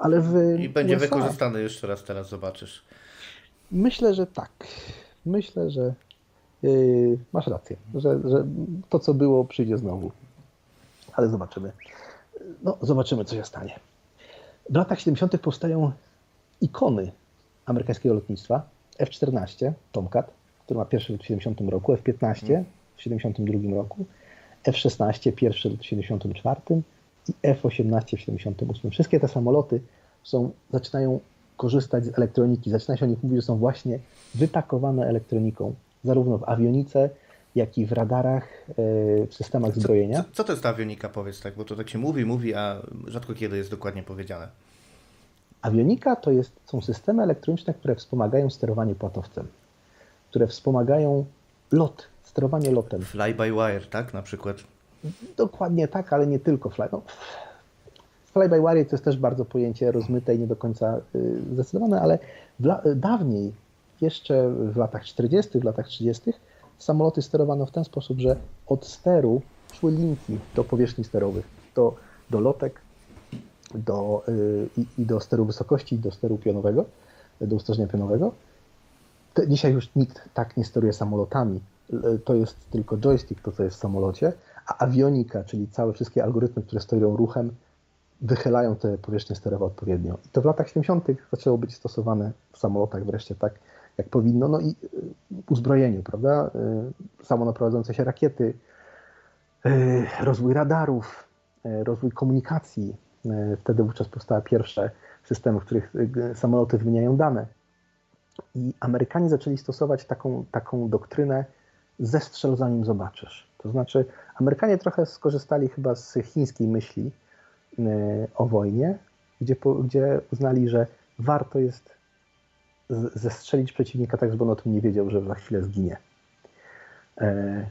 Ale w I będzie USA wykorzystany jeszcze raz, teraz zobaczysz. Myślę, że tak. Myślę, że yy, masz rację, że, że to, co było, przyjdzie znowu. Ale zobaczymy. No, zobaczymy, co się stanie. W latach 70. powstają ikony amerykańskiego lotnictwa. F-14 Tomcat, który ma pierwszy lot w 70 roku, F-15 w 72 roku, F-16 pierwszy lot w 74 i i F-18 w 78. Wszystkie te samoloty są, zaczynają korzystać z elektroniki, zaczyna się o nich mówić, że są właśnie wypakowane elektroniką, zarówno w awionice, jak i w radarach, e, w systemach zbrojenia. Co, co to jest ta awionika, powiedz tak, bo to tak się mówi, mówi, a rzadko kiedy jest dokładnie powiedziane. Awionika to jest, są systemy elektroniczne, które wspomagają sterowanie płatowcem, które wspomagają lot, sterowanie lotem. Fly by wire, tak, na przykład. Dokładnie tak, ale nie tylko fly. No, fly by wire to jest też bardzo pojęcie rozmyte i nie do końca y, zdecydowane, ale dawniej, jeszcze w latach 40., w latach 30., samoloty sterowano w ten sposób, że od steru szły linki do powierzchni sterowych, do, do lotek do, y, i, i do steru wysokości, i do steru pionowego, do usterzenia pionowego. Te, dzisiaj już nikt tak nie steruje samolotami. To jest tylko joystick, to co jest w samolocie, a awionika, czyli całe wszystkie algorytmy, które sterują ruchem, wychylają te powierzchnie sterowe odpowiednio. I to w latach 70. zaczęło być stosowane w samolotach wreszcie tak, jak powinno. No i y, uzbrojeniu, prawda? Y, Samonaprowadzające się rakiety, y, rozwój radarów, rozwój komunikacji. Wtedy wówczas powstały pierwsze systemy, w których samoloty wymieniają dane. I Amerykanie zaczęli stosować taką, taką doktrynę zestrzel zanim zobaczysz. To znaczy Amerykanie trochę skorzystali chyba z chińskiej myśli o wojnie, gdzie, gdzie uznali, że warto jest zestrzelić przeciwnika tak, żeby on o tym nie wiedział, że za chwilę zginie. E,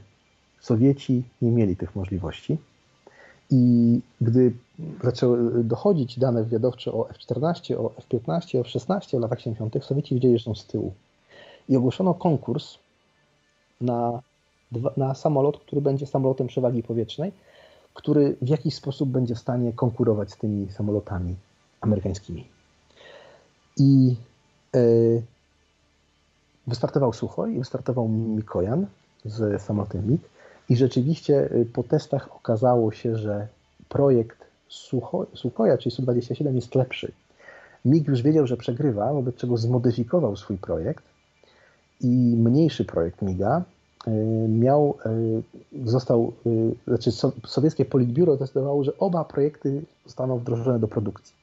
Sowieci nie mieli tych możliwości i gdy zaczęły dochodzić dane wywiadowcze o F-14, o F-15, o F-16 w latach 70., Sowieci wiedzieli, że są z tyłu. I ogłoszono konkurs na, na samolot, który będzie samolotem przewagi powietrznej, który w jakiś sposób będzie w stanie konkurować z tymi samolotami amerykańskimi. I wystartował Suchoj i wystartował Mikojan z samolotem MiG i rzeczywiście y, po testach okazało się, że projekt Sucho, Suchoja, czyli Su-27 jest lepszy. MiG już wiedział, że przegrywa, wobec czego zmodyfikował swój projekt i mniejszy projekt MiGa y, miał, został, znaczy so, sowieckie politbiuro zdecydowało, że oba projekty zostaną wdrożone do produkcji.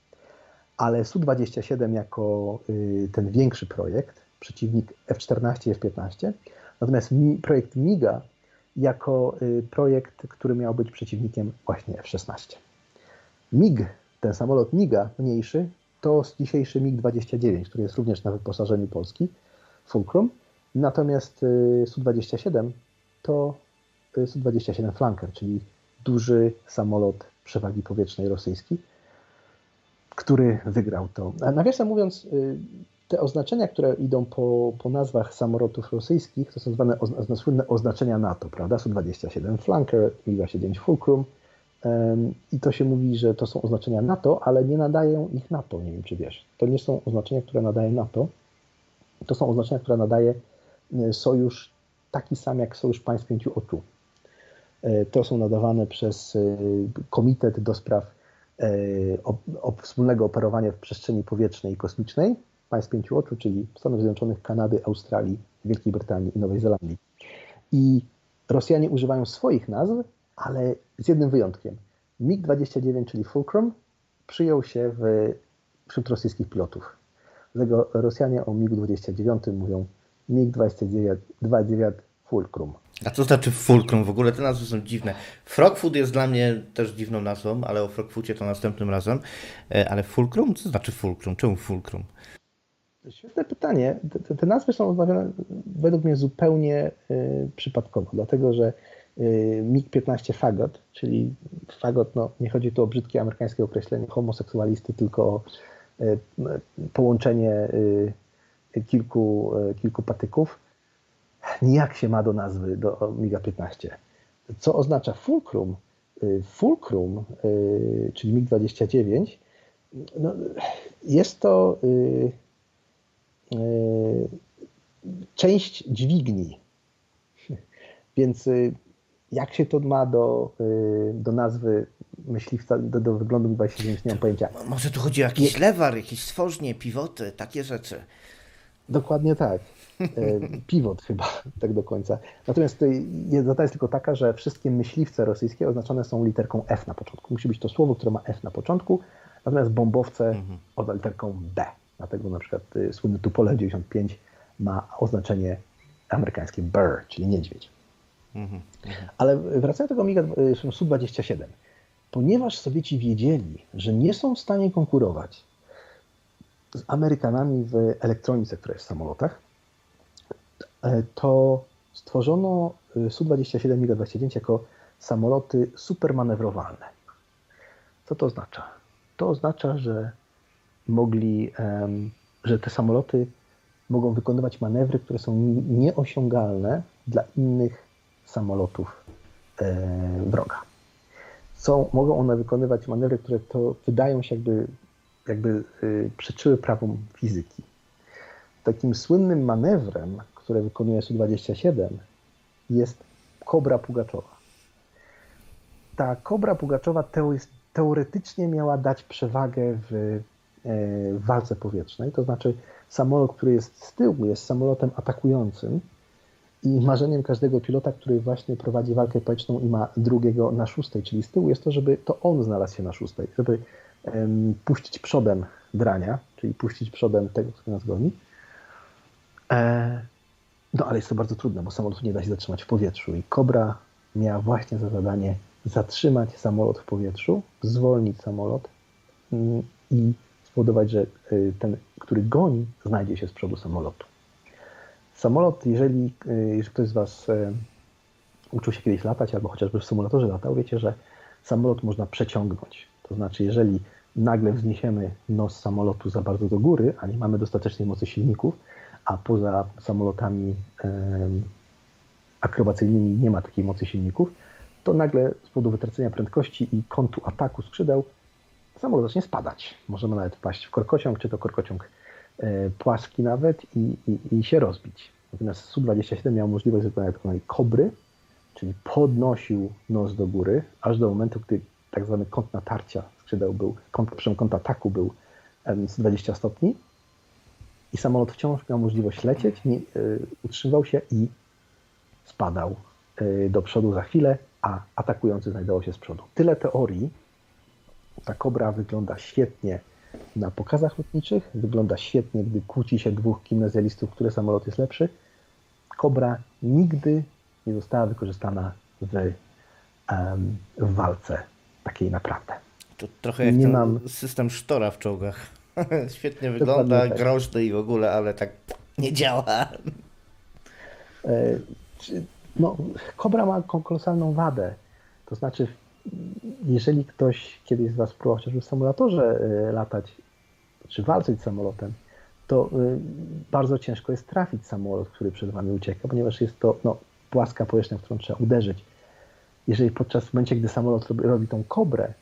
Ale Su-27 jako y, ten większy projekt, przeciwnik F-14 i F-15, natomiast mi, projekt MiGa jako y, projekt, który miał być przeciwnikiem właśnie F-16. MiG, ten samolot MiGa mniejszy, to dzisiejszy MiG-29, który jest również na wyposażeniu Polski, Fulcrum, Natomiast y, Su-27 to y, Su-27 Flanker, czyli duży samolot przewagi powietrznej rosyjski, który wygrał to. Nawiasem mówiąc, y, te oznaczenia, które idą po, po nazwach samolotów rosyjskich, to są zwane ozna- słynne oznaczenia NATO, prawda? Su-27 Flanker, MiG-29 Fulcrum. I to się mówi, że to są oznaczenia NATO, ale nie nadają ich NATO, nie wiem czy wiesz. To nie są oznaczenia, które nadaje NATO, to są oznaczenia, które nadaje y, sojusz taki sam jak Sojusz Państw Pięciu Oczu. Y, To są nadawane przez y, Komitet do Spraw o, o wspólnego operowania w przestrzeni powietrznej i kosmicznej Państw Pięciu Oczu, czyli Stanów Zjednoczonych, Kanady, Australii, Wielkiej Brytanii i Nowej Zelandii. I Rosjanie używają swoich nazw, ale z jednym wyjątkiem. MiG-29, czyli Fulcrum, przyjął się w, wśród rosyjskich pilotów. Dlatego Rosjanie o MiG-29 mówią MiG-29 Fulcrum. A co znaczy fulcrum? W ogóle te nazwy są dziwne. Frogfood jest dla mnie też dziwną nazwą, ale o Frogfoocie to następnym razem. E, Ale fulcrum? Co znaczy fulcrum? Czemu fulcrum? Świetne pytanie. Te, te, nazwy są odmawiane według mnie zupełnie y, przypadkowo, dlatego że y, MiG-15 Fagot, czyli Fagot, no nie chodzi tu o brzydkie amerykańskie określenie homoseksualisty, tylko o y, połączenie kilku, kilku patyków, nijak się ma do nazwy do MiG-15. Co oznacza fulcrum? Y, Fulcrum, y, czyli MiG-29, no, jest to y, część dźwigni. Więc jak się to ma do, do nazwy myśliwca, do, do wyglądu MiG-29, nie mam pojęcia. Mo- Może tu chodzi o jakiś lewar, jakieś stworznie, piwoty, takie rzeczy. Dokładnie tak. Pivot chyba, tak do końca. Natomiast zada jest tylko taka, że wszystkie myśliwce rosyjskie oznaczone są literką F na początku. Musi być to słowo, które ma F na początku, natomiast bombowce mhm. od literką B. Dlatego na przykład y, słynny Tupolew 95 ma oznaczenie amerykańskie bird, czyli niedźwiedź. Mhm. Ale wracając do tego MiGa Su-27, ponieważ Sowieci wiedzieli, że nie są w stanie konkurować z Amerykanami w elektronice, która jest w samolotach, e, to stworzono e, Su-27 MiG-29 jako samoloty supermanewrowalne. Co to oznacza? To oznacza, że mogli, że te samoloty mogą wykonywać manewry, które są nieosiągalne dla innych samolotów e, wroga. Są, mogą one wykonywać manewry, które to wydają się jakby jakby y, przeczyły prawom fizyki. Takim słynnym manewrem, które wykonuje Su-27 jest kobra pugaczowa. Ta kobra pugaczowa teoretycznie miała dać przewagę w, e, w walce powietrznej, to znaczy samolot, który jest z tyłu, jest samolotem atakującym i marzeniem każdego pilota, który właśnie prowadzi walkę powietrzną i ma drugiego na szóstej, czyli z tyłu, jest to, żeby to on znalazł się na szóstej, żeby puścić przodem drania, czyli puścić przodem tego, który nas goni. E, no ale jest to bardzo trudne, bo samolot nie da się zatrzymać w powietrzu i Kobra miała właśnie za zadanie zatrzymać samolot w powietrzu, zwolnić samolot mm, i spowodować, że y, ten, który goni, znajdzie się z przodu samolotu. Samolot, jeżeli, y, jeżeli ktoś z Was y, uczył się kiedyś latać, albo chociażby w symulatorze latał, wiecie, że samolot można przeciągnąć. To znaczy, jeżeli nagle wzniesiemy nos samolotu za bardzo do góry, a nie mamy dostatecznej mocy silników, a poza samolotami akrobacyjnymi nie ma takiej mocy silników, to nagle z powodu wytracenia prędkości i kątu ataku skrzydeł samolot zacznie spadać. Możemy nawet wpaść w korkociąg, czy to korkociąg e, płaski nawet i, i, i się rozbić. Natomiast Su-27 miał możliwość wykonania tak zwanej kobry, czyli podnosił nos do góry, aż do momentu, gdy tak zwany kąt natarcia skrzydeł był, kąt, kąt ataku był 120 stopni i samolot wciąż miał możliwość lecieć, nie, y, utrzymywał się i spadał y, do przodu za chwilę, a atakujący znajdował się z przodu. Tyle teorii. Ta kobra wygląda świetnie na pokazach lotniczych, wygląda świetnie, gdy kłóci się dwóch gimnazjalistów, który samolot jest lepszy. Kobra nigdy nie została wykorzystana w, w walce takiej naprawdę. To trochę jak nie ten mam... system sztora w czołgach. Świetnie wygląda, tak. groźny i w ogóle, ale tak nie działa. E, no, Kobra ma kolosalną wadę. To znaczy, jeżeli ktoś kiedyś z Was próbował chociażby w symulatorze e, latać, czy walczyć samolotem, to e, bardzo ciężko jest trafić samolot, który przed Wami ucieka, ponieważ jest to no, płaska powierzchnia, w którą trzeba uderzyć jeżeli podczas w momencie, gdy samolot robi, robi tą kobrę,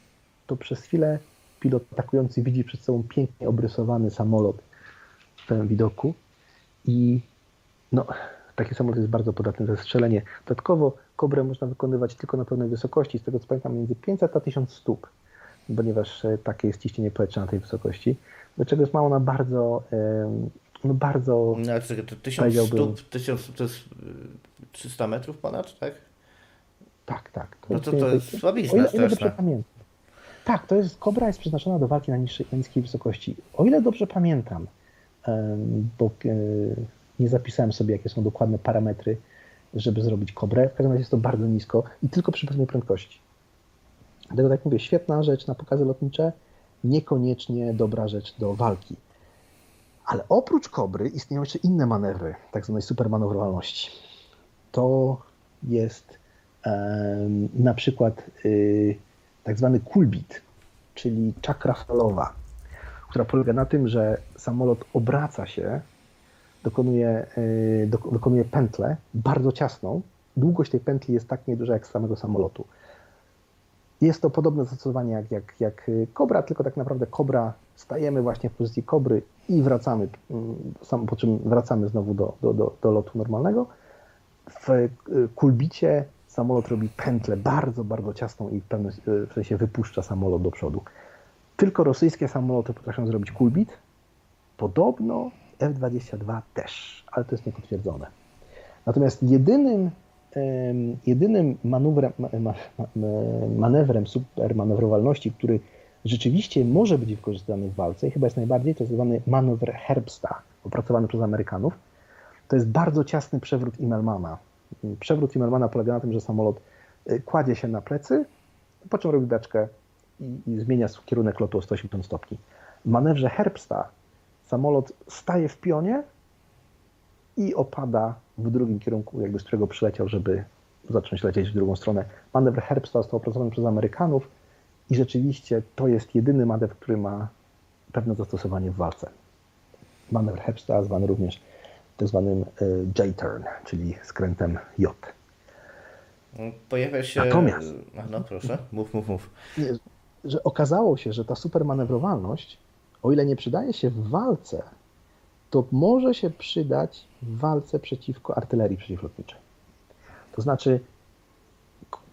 to przez chwilę pilot atakujący widzi przed sobą pięknie obrysowany samolot w tym widoku i no, taki samolot jest bardzo podatny na strzelenie. Dodatkowo kobrę można wykonywać tylko na pewnej wysokości, z tego co pamiętam między 500 a 1000 stóp, ponieważ e, takie jest ciśnienie powietrza na tej wysokości, do czego jest ma ona bardzo no bardzo... No, to 1000 stóp, 1000 stóp to jest 300 metrów ponad, tak? Tak, tak. To no to, to jest słabizna o ile, ile dobrze pamiętam. Tak, to jest, kobra jest przeznaczona do walki na niższej, niskiej wysokości. O ile dobrze pamiętam, bo e, nie zapisałem sobie, jakie są dokładne parametry, żeby zrobić kobrę. W każdym razie jest to bardzo nisko i tylko przy pewnej prędkości. Dlatego tak mówię, świetna rzecz na pokazy lotnicze, niekoniecznie dobra rzecz do walki. Ale oprócz kobry istnieją jeszcze inne manewry, tak zwanej supermanewrowalności. To jest na przykład y, tak zwany kulbit, czyli czakra falowa, która polega na tym, że samolot obraca się, dokonuje, y, dokonuje pętlę bardzo ciasną. Długość tej pętli jest tak nieduża jak z samego samolotu. Jest to podobne zastosowanie jak, jak, jak kobra, tylko tak naprawdę kobra, stajemy właśnie w pozycji kobry i wracamy, mm, po czym wracamy znowu do, do, do, do lotu normalnego. W y, kulbicie samolot robi pętlę bardzo, bardzo ciasną i w pewnym w sensie wypuszcza samolot do przodu. Tylko rosyjskie samoloty potrafią zrobić kulbit. Podobno F-22 też, ale to jest niepotwierdzone. Natomiast jedynym, jedynym manewrem, ma, ma, ma, manewrem supermanewrowalności, który rzeczywiście może być wykorzystany w walce i chyba jest najbardziej, to jest zwany manewr Herbsta, opracowany przez Amerykanów. To jest bardzo ciasny przewrót Immelmana. Przewrót Immelmana polega na tym, że samolot y, kładzie się na plecy, po czym robi beczkę i, i zmienia kierunek lotu o 180 stopni. W manewrze Herbsta samolot staje w pionie i opada w drugim kierunku, jakby z którego przyleciał, żeby zacząć lecieć w drugą stronę. Manewr Herbsta został opracowany przez Amerykanów i rzeczywiście to jest jedyny manewr, który ma pewne zastosowanie w walce. Manewr Herbsta zwany również tak zwanym y, J-turn, czyli skrętem J. Pojawia się. Natomiast- No proszę, mów, mów, mów. Nie, że okazało się, że ta supermanewrowalność, o ile nie przydaje się w walce, to może się przydać w walce przeciwko artylerii przeciwlotniczej. To znaczy,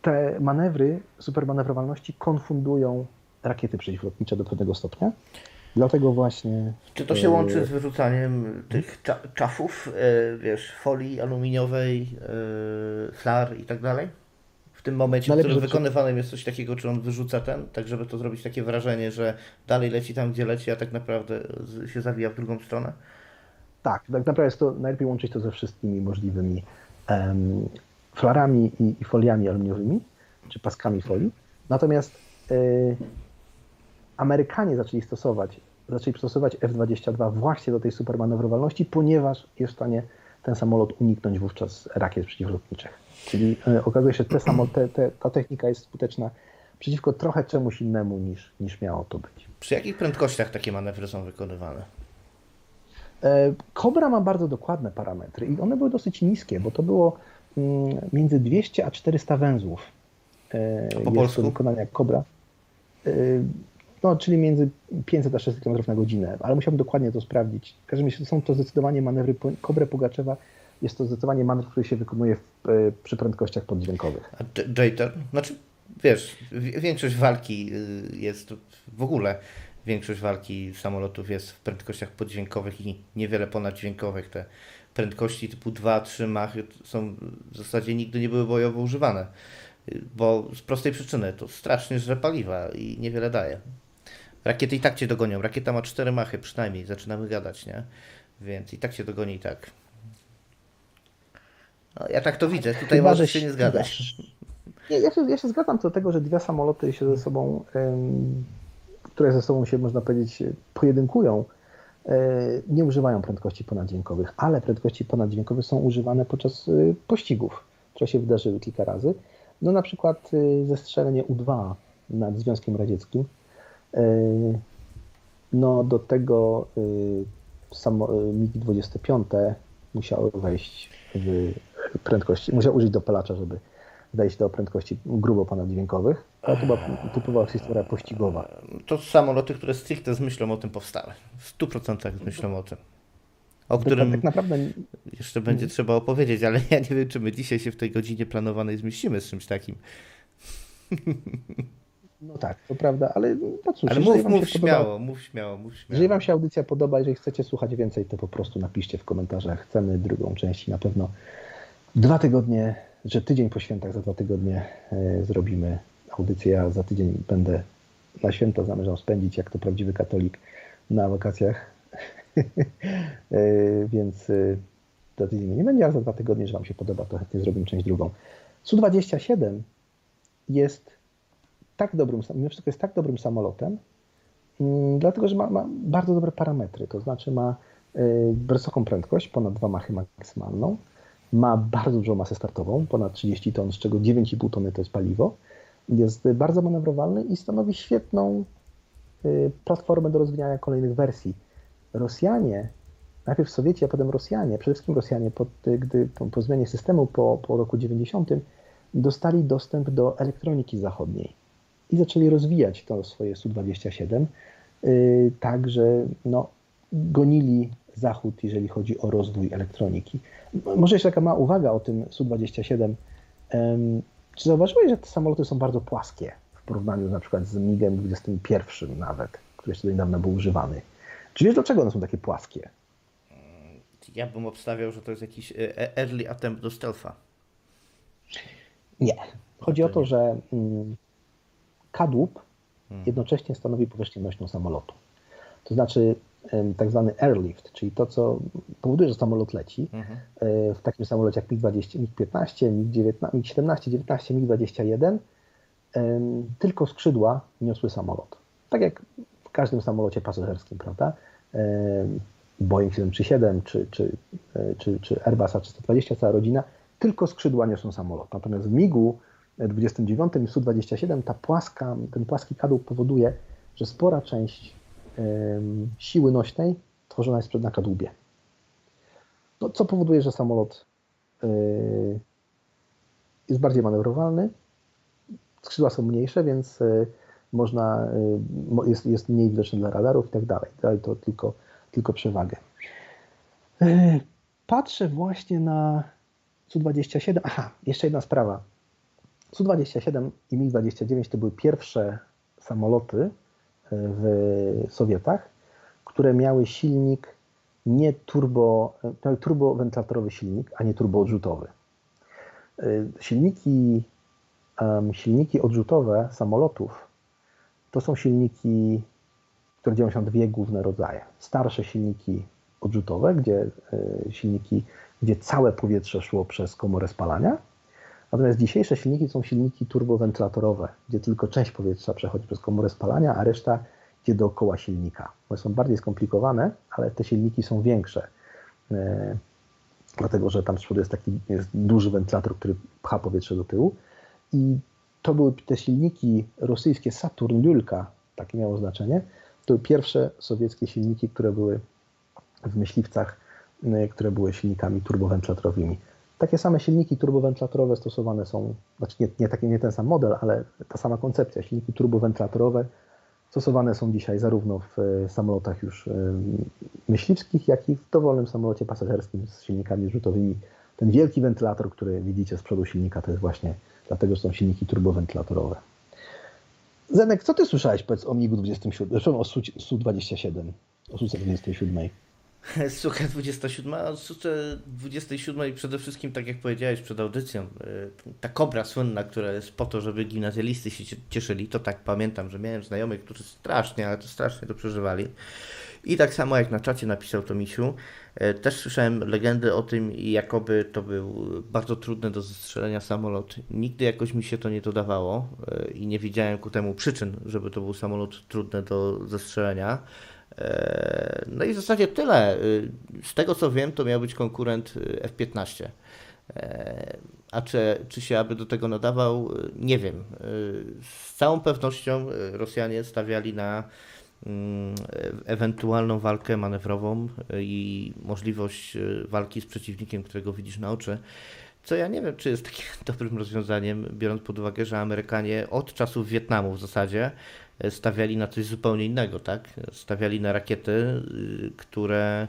te manewry supermanewrowalności konfundują rakiety przeciwlotnicze do pewnego stopnia. Dlatego właśnie. Czy to się e, łączy z wyrzucaniem tych cza czafów, e, wiesz, folii aluminiowej, e, flar i tak dalej? W tym momencie, w Najlepiej, którym żeby- wykonywanym jest coś takiego, czy on wyrzuca ten, tak żeby to zrobić takie wrażenie, że dalej leci tam, gdzie leci, a tak naprawdę się zawija w drugą stronę? Tak, tak naprawdę jest to najlepiej łączyć to ze wszystkimi możliwymi flarami i, i foliami aluminiowymi, czy paskami folii. Natomiast e, Amerykanie zaczęli stosować, zaczęli stosować F-22 właśnie do tej supermanewrowalności, ponieważ jest w stanie ten samolot uniknąć wówczas rakiet przeciwlotniczych. Czyli e, okazuje się, że te te, ta technika jest skuteczna przeciwko trochę czemuś innemu niż, niż miało to być. Przy jakich prędkościach takie manewry są wykonywane? E, Cobra ma bardzo dokładne parametry i one były dosyć niskie, bo to było mm, między 200 a 400 węzłów. E, po jest polsku? do wykonania. E, No, czyli między 500 a 600 km na godzinę, ale musiałbym dokładnie to sprawdzić. W każdym razie są to zdecydowanie manewry Cobre Pugaczewa. Jest to zdecydowanie manewr, który się wykonuje w, e, przy prędkościach poddźwiękowych. A J- J-turn? Znaczy, wiesz, wi- większość walki y, jest w ogóle. Większość walki samolotów jest w prędkościach poddźwiękowych i niewiele ponaddźwiękowych. Te prędkości typu 2-3 machy są w zasadzie nigdy nie były bojowo używane. Y, Bo z prostej przyczyny to strasznie żre paliwa i niewiele daje. Rakiety i tak cię dogonią. Rakieta ma 4 machy przynajmniej, zaczynamy gadać, nie? Więc i tak cię dogoni i tak. No, ja tak to widzę, tutaj Chyba, możesz że się nie zgadzać. Nie, ja, się, ja się zgadzam co do tego, że dwie samoloty się ze sobą, em, które ze sobą się, można powiedzieć, pojedynkują, e, nie używają prędkości ponaddźwiękowych, ale prędkości ponaddźwiękowe są używane podczas e, pościgów, które się wydarzyły kilka razy. No na przykład e, zestrzelenie U-2 nad Związkiem Radzieckim. E, No do tego e, samo, e, MiG-25 musiały wejść w prędkości, musiał użyć dopalacza, żeby wejść do prędkości grubo ponaddźwiękowych. To była typowa historia pościgowa. To samoloty, które stricte z myślą o tym powstały. W 100% z myślą o tym. O którym Tak naprawdę jeszcze będzie trzeba opowiedzieć, ale ja nie wiem, czy my dzisiaj się w tej godzinie planowanej zmieścimy z czymś takim. No tak, to prawda, ale no cóż, Ale mów, mów się podoba- śmiało, mów śmiało, mów śmiało. Jeżeli Wam się audycja podoba, jeżeli chcecie słuchać więcej, to po prostu napiszcie w komentarzach. Chcemy drugą część i na pewno dwa tygodnie, że tydzień po świętach, za dwa tygodnie e, zrobimy audycję. Ja za tydzień będę na święta zamierzam spędzić, jak to prawdziwy katolik, na wakacjach. E, Więc e, za tydzień nie będzie, ale za dwa tygodnie, że Wam się podoba, to chętnie zrobimy część drugą. Su-27 jest tak dobrym, mimo wszystko jest tak dobrym samolotem, Mm, Dlatego, że ma, ma bardzo dobre parametry, to znaczy ma y, wysoką prędkość, ponad 2 machy maksymalną, ma bardzo dużą masę startową, ponad 30 ton, z czego 9,5 tony to jest paliwo, jest bardzo manewrowalny i stanowi świetną y, platformę do rozwijania kolejnych wersji. Rosjanie, najpierw Sowieci, a potem Rosjanie, przede wszystkim Rosjanie, pod, y, gdy po, po zmianie systemu po, po roku 90, dostali dostęp do elektroniki zachodniej i zaczęli rozwijać to swoje Su-27, yy, tak że no, gonili Zachód, jeżeli chodzi o rozwój elektroniki. Może jeszcze taka mała uwaga o tym Su-27. Em, Czy zauważyłeś, że te samoloty są bardzo płaskie w porównaniu na przykład z MiG-em 21 nawet, który jeszcze do niedawna był używany? Czy wiesz, dlaczego one są takie płaskie? Ja bym obstawiał, że to jest jakiś e, early attempt do stealtha. Nie. Chodzi o to że mm, kadłub Hmm. jednocześnie stanowi powierzchnię nośną samolotu. To znaczy tak zwany airlift, czyli to, co powoduje, że samolot leci. Mhm. E, W takim samolocie jak MiG-20, MiG-15, MiG-19, MiG-17, 19, MiG-21 em, tylko skrzydła niosły samolot. Tak jak w każdym samolocie pasażerskim, prawda? Boeing 737 czy, czy, e, czy, czy Airbus A320, cała rodzina, tylko skrzydła niosą samolot. Natomiast w MiG-u 29 i Su-27 ta płaska, ten płaski kadłub powoduje, że spora część siły nośnej tworzona jest przed na kadłubie. No, co powoduje, że samolot y, jest bardziej manewrowalny. Skrzydła są mniejsze, więc y, można, mo- jest, jest mniej widoczny dla radarów i tak dalej. Daje to tylko, tylko przewagę. Patrzę właśnie na Su-27. Aha, jeszcze jedna sprawa. Su-27 i MiG-29 to były pierwsze samoloty y, w Sowietach, które miały silnik nie turbo, miały turbowentylatorowy silnik, a nie turboodrzutowy. Y, Silniki, silniki odrzutowe samolotów to są silniki, które dzielą się na dwie główne rodzaje. Starsze silniki odrzutowe, gdzie y, silniki, gdzie całe powietrze szło przez komorę spalania. Natomiast dzisiejsze silniki są silniki turbowentylatorowe, gdzie tylko część powietrza przechodzi przez komorę spalania, a reszta idzie dookoła silnika. One są bardziej skomplikowane, ale te silniki są większe. E, Dlatego, że tam z przodu jest taki jest duży wentylator, który pcha powietrze do tyłu. I to były te silniki rosyjskie Saturn Lulka, takie miało znaczenie. To były pierwsze sowieckie silniki, które były w myśliwcach, y, które były silnikami turbowentylatorowymi. Takie same silniki turbowentylatorowe stosowane są, znaczy nie, nie, taki, nie ten sam model, ale ta sama koncepcja. Silniki turbowentylatorowe stosowane są dzisiaj zarówno w e, samolotach już e, myśliwskich, jak i w dowolnym samolocie pasażerskim z silnikami rzutowymi. Ten wielki wentylator, który widzicie z przodu silnika, to jest właśnie dlatego, że są silniki turbowentylatorowe. Zenek, co ty słyszałeś powiedz o MiG-27, zresztą o Su- Su-27, o Su-27? Suka 27, a Suce 27 przede wszystkim, tak jak powiedziałeś przed audycją, y, ta kobra słynna, która jest po to, żeby gimnazjalisty się cie- cieszyli, to tak pamiętam, że miałem znajomych, którzy strasznie, ale to strasznie to przeżywali. I tak samo jak na czacie napisał to Misiu, y, też słyszałem legendy o tym, jakoby to był bardzo trudny do zestrzelenia samolot. Nigdy jakoś mi się to nie dodawało y, i nie widziałem ku temu przyczyn, żeby to był samolot trudny do zestrzelenia. E, No i w zasadzie tyle. Y, Z tego co wiem, to miał być konkurent y, F-15. E, A czy, czy się aby do tego nadawał? Nie wiem. Z całą pewnością Rosjanie stawiali na mm, e- ewentualną walkę manewrową i możliwość walki z przeciwnikiem, którego widzisz na oczy. Co ja nie wiem, czy jest takim dobrym rozwiązaniem, biorąc pod uwagę, że Amerykanie od czasów Wietnamu w zasadzie e, stawiali na coś zupełnie innego, tak? Stawiali na rakiety, y, które,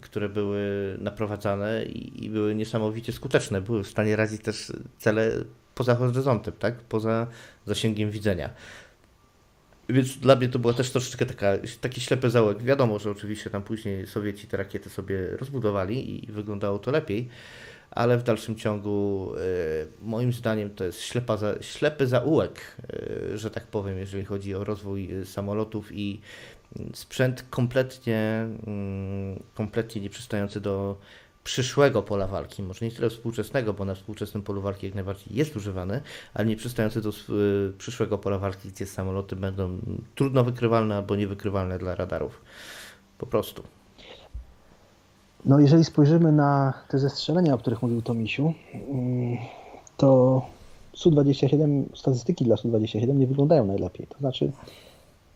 które były naprowadzane i, i były niesamowicie skuteczne. Były w stanie razić też cele poza horyzontem, tak? Poza zasięgiem widzenia. Więc dla mnie to była też troszeczkę taka, taki ślepy zaułek. Wiadomo, że oczywiście tam później Sowieci te rakiety sobie rozbudowali i wyglądało to lepiej, ale w dalszym ciągu e, moim zdaniem to jest ślepa za, ślepy zaułek, e, że tak powiem, jeżeli chodzi o rozwój e, samolotów i sprzęt kompletnie, kompletnie nieprzystający do przyszłego pola walki, może nie tyle współczesnego, bo na współczesnym polu walki jak najbardziej jest używany, ale nie przystający do przyszłego pola walki, gdzie samoloty będą trudno wykrywalne albo niewykrywalne dla radarów. Po prostu. No, jeżeli spojrzymy na te zestrzelenia, o których mówił Tomisiu, mm, to Su-27, statystyki dla Su-27 nie wyglądają najlepiej. To znaczy,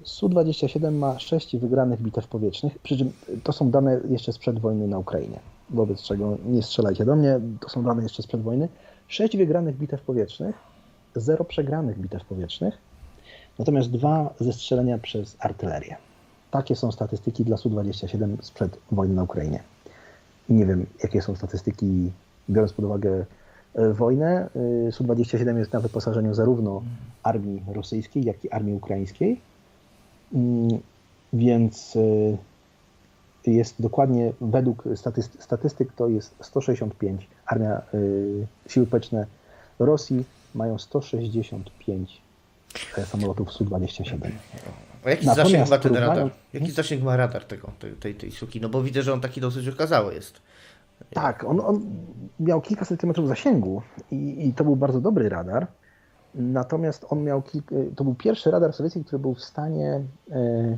Su-27 ma 6 wygranych bitew powietrznych, przy czym to są dane jeszcze sprzed wojny na Ukrainie, wobec czego nie strzelajcie do mnie, to są dane jeszcze sprzed wojny. 6 wygranych bitew powietrznych, 0 przegranych bitew powietrznych, natomiast dwa zestrzelenia przez artylerię. Takie są statystyki dla Su-27 sprzed wojny na Ukrainie. Nie wiem, jakie są statystyki, biorąc pod uwagę e, wojnę. E, Su-27 jest na wyposażeniu zarówno armii rosyjskiej, jak i armii ukraińskiej. Mm, Więc e, jest dokładnie, według statystyk, statystyk to jest 165. Armia, siły powietrzne Rosji mają 165 e, samolotów Su-27. A jaki Natomiast zasięg ma ten radar? Jaki zasięg ma radar tego, tej, tej, tej suki? No bo widzę, że on taki dosyć okazały jest. Tak, on, on miał kilka centymetrów zasięgu i, i to był bardzo dobry radar. Natomiast on miał kilk, to był pierwszy radar sowiecki, który był w stanie e,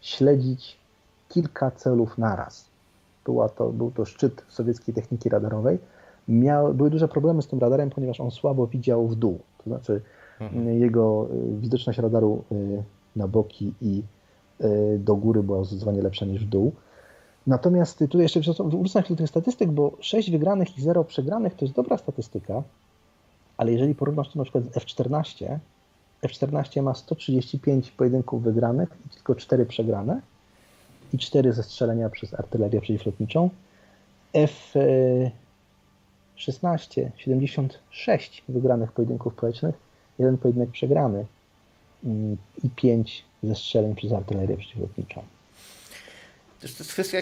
śledzić kilka celów naraz. Była to, był to szczyt sowieckiej techniki radarowej. Miał, były duże problemy z tym radarem, ponieważ on słabo widział w dół. To znaczy Mhm. jego y, widoczność radaru y, na boki i y, do góry była zdecydowanie lepsza niż w dół. Natomiast tutaj jeszcze wrócę do tych statystyk, bo 6 wygranych i 0 przegranych to jest dobra statystyka, ale jeżeli porównasz to na przykład z F14, F14 ma 135 pojedynków wygranych i tylko 4 przegrane i 4 zestrzelenia przez artylerię przeciwlotniczą. F16 76 wygranych pojedynków powietrznych, jeden pojedynek przegrany i 5 zestrzeleń przez artylerię przeciwlotniczą. To jest kwestia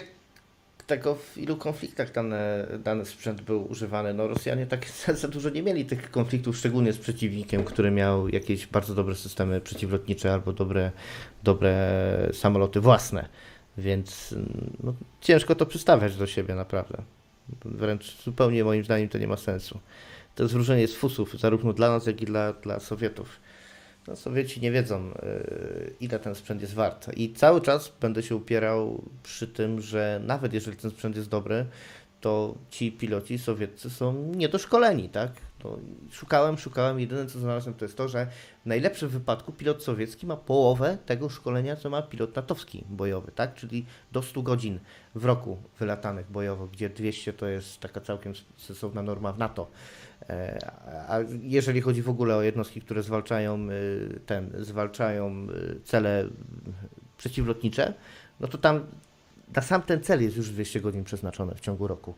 tego, w ilu konfliktach dane, dany sprzęt był używany. No Rosjanie tak za dużo nie mieli tych konfliktów, szczególnie z przeciwnikiem, który miał jakieś bardzo dobre systemy przeciwlotnicze albo dobre, dobre samoloty własne. Więc no, ciężko to przystawiać do siebie naprawdę. Wręcz zupełnie moim zdaniem to nie ma sensu. To zwróżenie z fusów, zarówno dla nas, jak i dla, dla Sowietów. No, Sowieci nie wiedzą, yy, ile ten sprzęt jest wart. I cały czas będę się upierał przy tym, że nawet jeżeli ten sprzęt jest dobry, to ci piloci sowieccy są niedoszkoleni, tak? To szukałem, szukałem, jedyne co znalazłem to jest to, że w najlepszym wypadku pilot sowiecki ma połowę tego szkolenia, co ma pilot natowski bojowy, tak? Czyli do 100 godzin w roku wylatanych bojowo, gdzie 200 to jest taka całkiem sensowna norma w NATO. E, A jeżeli chodzi w ogóle o jednostki, które zwalczają y, ten, zwalczają y, cele przeciwlotnicze, no to tam na sam ten cel jest już 200 godzin przeznaczone w ciągu roku.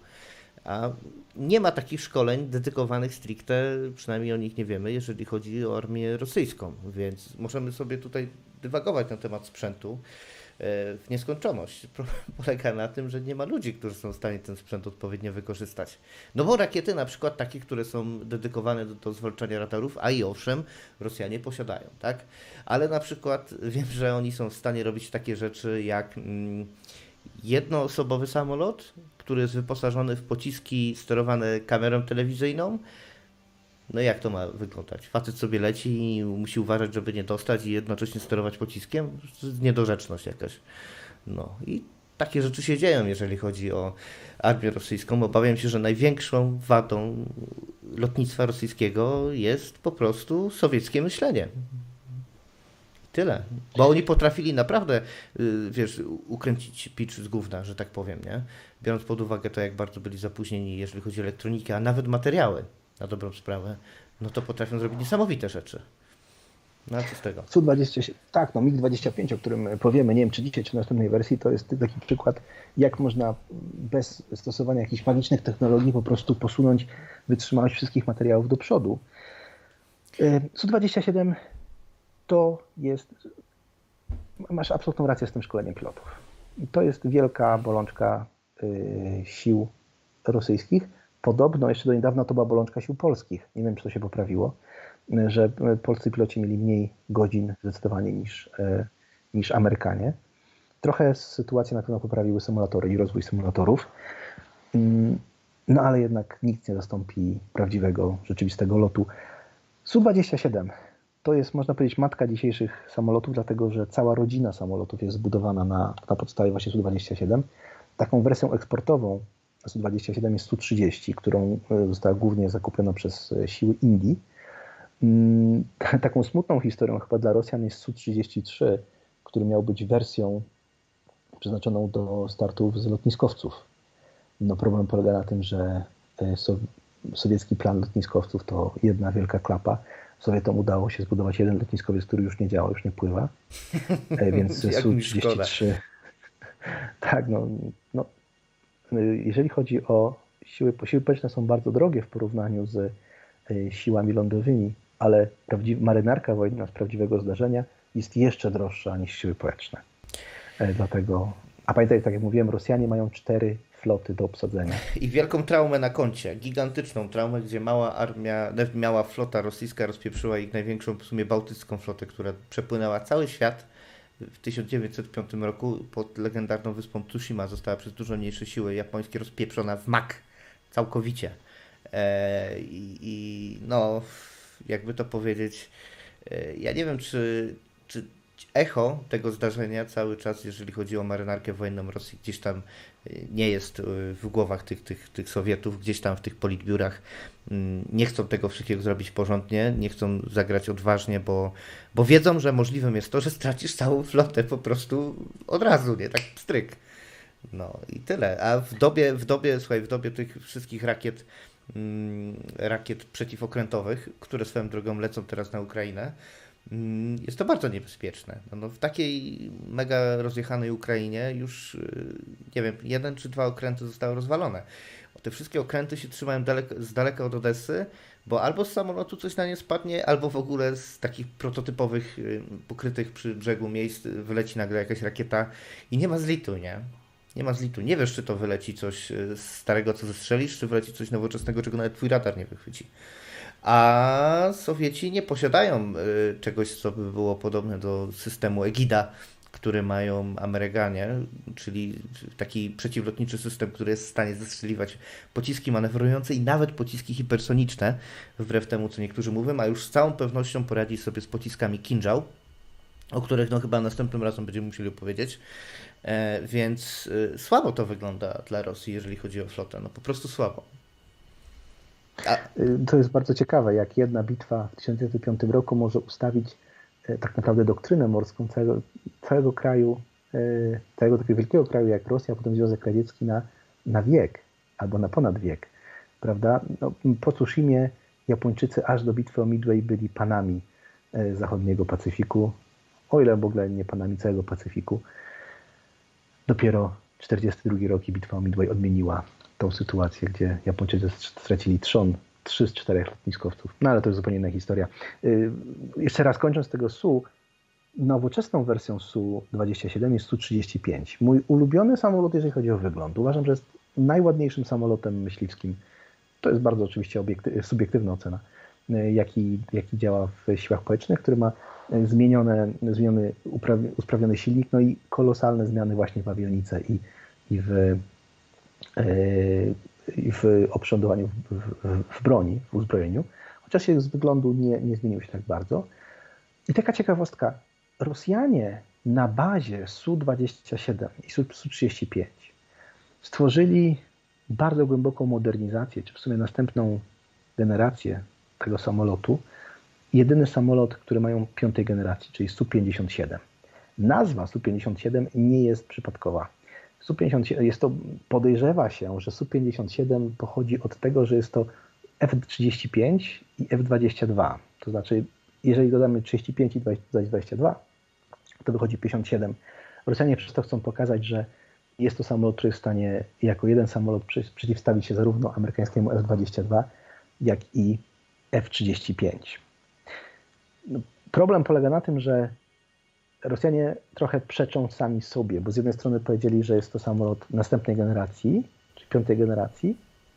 A nie ma takich szkoleń dedykowanych stricte, przynajmniej o nich nie wiemy, jeżeli chodzi o armię rosyjską, więc możemy sobie tutaj dywagować na temat sprzętu e, w nieskończoność. Problem polega na tym, że nie ma ludzi, którzy są w stanie ten sprzęt odpowiednio wykorzystać. No bo rakiety na przykład takie, które są dedykowane do, do zwalczania radarów, a i owszem, Rosjanie posiadają, tak? Ale na przykład wiem, że oni są w stanie robić takie rzeczy jak mm, jednoosobowy samolot, który jest wyposażony w pociski sterowane kamerą telewizyjną. No jak to ma wyglądać? Facet sobie leci i musi uważać, żeby nie dostać i jednocześnie sterować pociskiem? Niedorzeczność jakaś. No i takie rzeczy się dzieją, jeżeli chodzi o armię rosyjską. Obawiam się, że największą wadą lotnictwa rosyjskiego jest po prostu sowieckie myślenie. Tyle. Bo oni potrafili naprawdę, y, wiesz, ukręcić picz z gówna, że tak powiem, nie? Biorąc pod uwagę to, jak bardzo byli zapóźnieni, jeżeli chodzi o elektronikę, a nawet materiały, na dobrą sprawę, no to potrafią zrobić niesamowite rzeczy. No co z tego? Su-27, tak, no MiG-25, o którym powiemy, nie wiem czy dzisiaj, czy w następnej wersji, to jest taki przykład, jak można bez stosowania jakichś magicznych technologii po prostu posunąć wytrzymałość wszystkich materiałów do przodu. E, Su-27 to jest, masz absolutną rację z tym szkoleniem pilotów. I to jest wielka bolączka y, sił rosyjskich. Podobno jeszcze do niedawna to była bolączka sił polskich. Nie wiem, czy to się poprawiło, że y, polscy piloci mieli mniej godzin zdecydowanie niż, y, niż Amerykanie. Trochę sytuację na pewno poprawiły symulatory i rozwój symulatorów. Mm, No ale jednak nikt nie zastąpi prawdziwego, rzeczywistego lotu. Su-27 to jest, można powiedzieć, matka dzisiejszych samolotów, dlatego że cała rodzina samolotów jest zbudowana na, na podstawie właśnie Su-27. Taką wersją eksportową Su-27 jest Su-30, którą e, została głównie zakupiona przez e, siły Indii. Mm, Taką smutną historią chyba dla Rosjan jest Su-33, który miał być wersją przeznaczoną do startów z lotniskowców. No problem polega na tym, że e, so, sowiecki plan lotniskowców to jedna wielka klapa. Sowietom udało się zbudować jeden lotniskowiec, który już nie działa, już nie pływa. Więc Jak mi szkoda. Su-33. Tak, no, no. Y, Jeżeli chodzi o siły, siły powietrzne są bardzo drogie w porównaniu z y, siłami lądowymi, ale marynarka wojenna z prawdziwego zdarzenia jest jeszcze droższa niż siły powietrzne. E, Dlatego A pamiętaj, tak jak mówiłem, Rosjanie mają cztery floty do obsadzenia. I wielką traumę na koncie, gigantyczną traumę, gdzie mała armia, miała flota rosyjska rozpieprzyła ich największą w sumie bałtycką flotę, która przepłynęła cały świat. W 1905 roku pod legendarną wyspą Tsushima została przez dużo mniejsze siły japońskie rozpieprzona w mak całkowicie. E, i, I no, jakby to powiedzieć, e, ja nie wiem, czy, czy echo tego zdarzenia cały czas, jeżeli chodzi o marynarkę wojenną Rosji, gdzieś tam y, nie jest y, w głowach tych, tych, tych Sowietów, gdzieś tam w tych politbiurach mm, nie chcą tego wszystkiego zrobić porządnie, nie chcą zagrać odważnie, bo, bo wiedzą, że możliwym jest to, że stracisz całą flotę po prostu od razu, nie? Tak stryk. No i tyle. A w dobie, w dobie, słuchaj, w dobie tych wszystkich rakiet, mm, rakiet przeciwokrętowych, które swoją drogą lecą teraz na Ukrainę, jest to bardzo niebezpieczne. No, no, w takiej mega rozjechanej Ukrainie już, y, nie wiem, jeden czy dwa okręty zostały rozwalone. Te wszystkie okręty się trzymają daleko, z daleka od Odessy, bo albo z samolotu coś na nie spadnie, albo w ogóle z takich prototypowych, y, pokrytych przy brzegu miejsc wyleci nagle jakaś rakieta i nie ma zlitu, nie? Nie ma zlitu. Nie wiesz, czy to wyleci coś y, starego, co zestrzelisz, czy wyleci coś nowoczesnego, czego nawet twój radar nie wychwyci. A Sowieci nie posiadają y, czegoś, co by było podobne do systemu Egida, który mają Amerykanie, czyli taki przeciwlotniczy system, który jest w stanie zestrzeliwać pociski manewrujące i nawet pociski hipersoniczne, wbrew temu, co niektórzy mówią, a już z całą pewnością poradzi sobie z pociskami Kinjal, o których no chyba następnym razem będziemy musieli opowiedzieć. E, więc y, słabo to wygląda dla Rosji, jeżeli chodzi o flotę. No po prostu słabo. Y, to jest bardzo ciekawe, jak jedna bitwa w 1905 roku może ustawić e, tak naprawdę doktrynę morską całego, całego kraju, e, całego takiego wielkiego kraju jak Rosja, a potem Związek Radziecki na, na wiek albo na ponad wiek. Prawda? No, po Tsushimie Japończycy aż do bitwy o Midway byli panami zachodniego Pacyfiku, o ile w ogóle nie panami całego Pacyfiku. Dopiero 42 rok i bitwa o Midway odmieniła tą sytuację, gdzie Japończycy stracili trzon, trzy z czterech lotniskowców. No ale to jest zupełnie inna historia. Yy, jeszcze raz kończąc tego SU, nowoczesną wersją Su-27 jest Su-35. Mój ulubiony samolot, jeżeli chodzi o wygląd. Uważam, że jest najładniejszym samolotem myśliwskim. To jest bardzo oczywiście subiektywna ocena, yy, jaki, jaki działa w siłach powietrznych, który ma yy, zmienione, zmieniony, usprawniony silnik, no i kolosalne zmiany właśnie w awionice i, i w w oprzędowaniu w, w, w, broni, w uzbrojeniu, chociaż się z wyglądu nie, nie zmienił się tak bardzo. I taka ciekawostka, Rosjanie na bazie Su-27 i Su-35 stworzyli bardzo głęboką modernizację, czy w sumie następną generację tego samolotu. Jedyny samolot, który mają piątej generacji, czyli Su-57. Nazwa Su-57 nie jest przypadkowa. Su-57 jest to, podejrzewa się, że Su-57 pochodzi od tego, że jest to F-35 i F-22. To znaczy, jeżeli dodamy 35 i 22, to wychodzi 57. Rosjanie przez to chcą pokazać, że jest to samolot, który jest w stanie jako jeden samolot przeciwstawić się zarówno amerykańskiemu F-22, jak i F-35. No, problem polega na tym, że Rosjanie trochę przeczą sami sobie, bo z jednej strony powiedzieli, że jest to samolot następnej generacji, czy piątej generacji,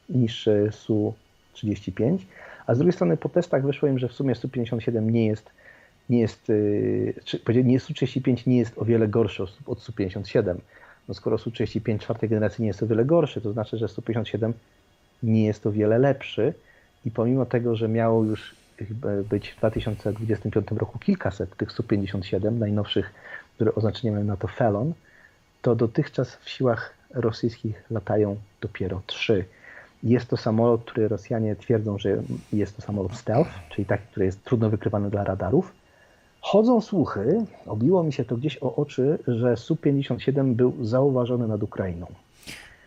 niż Su-35, a z drugiej strony po testach wyszło im, że w sumie Su-57 nie jest, nie jest, y, czy, nie Su-35 nie jest o wiele gorszy od Su-57. No skoro Su-35 czwartej generacji nie jest o wiele gorszy, to znaczy, że Su-57 nie jest o wiele lepszy i pomimo tego, że miało już być w 2025 roku kilkaset tych Su-57 najnowszych, które oznaczenie mają na to Felon, to dotychczas w siłach rosyjskich latają dopiero trzy. Jest to samolot, który Rosjanie twierdzą, że jest to samolot stealth, czyli taki, który jest trudno wykrywany dla radarów. Chodzą słuchy, obiło mi się to gdzieś o oczy, że Su-57 był zauważony nad Ukrainą.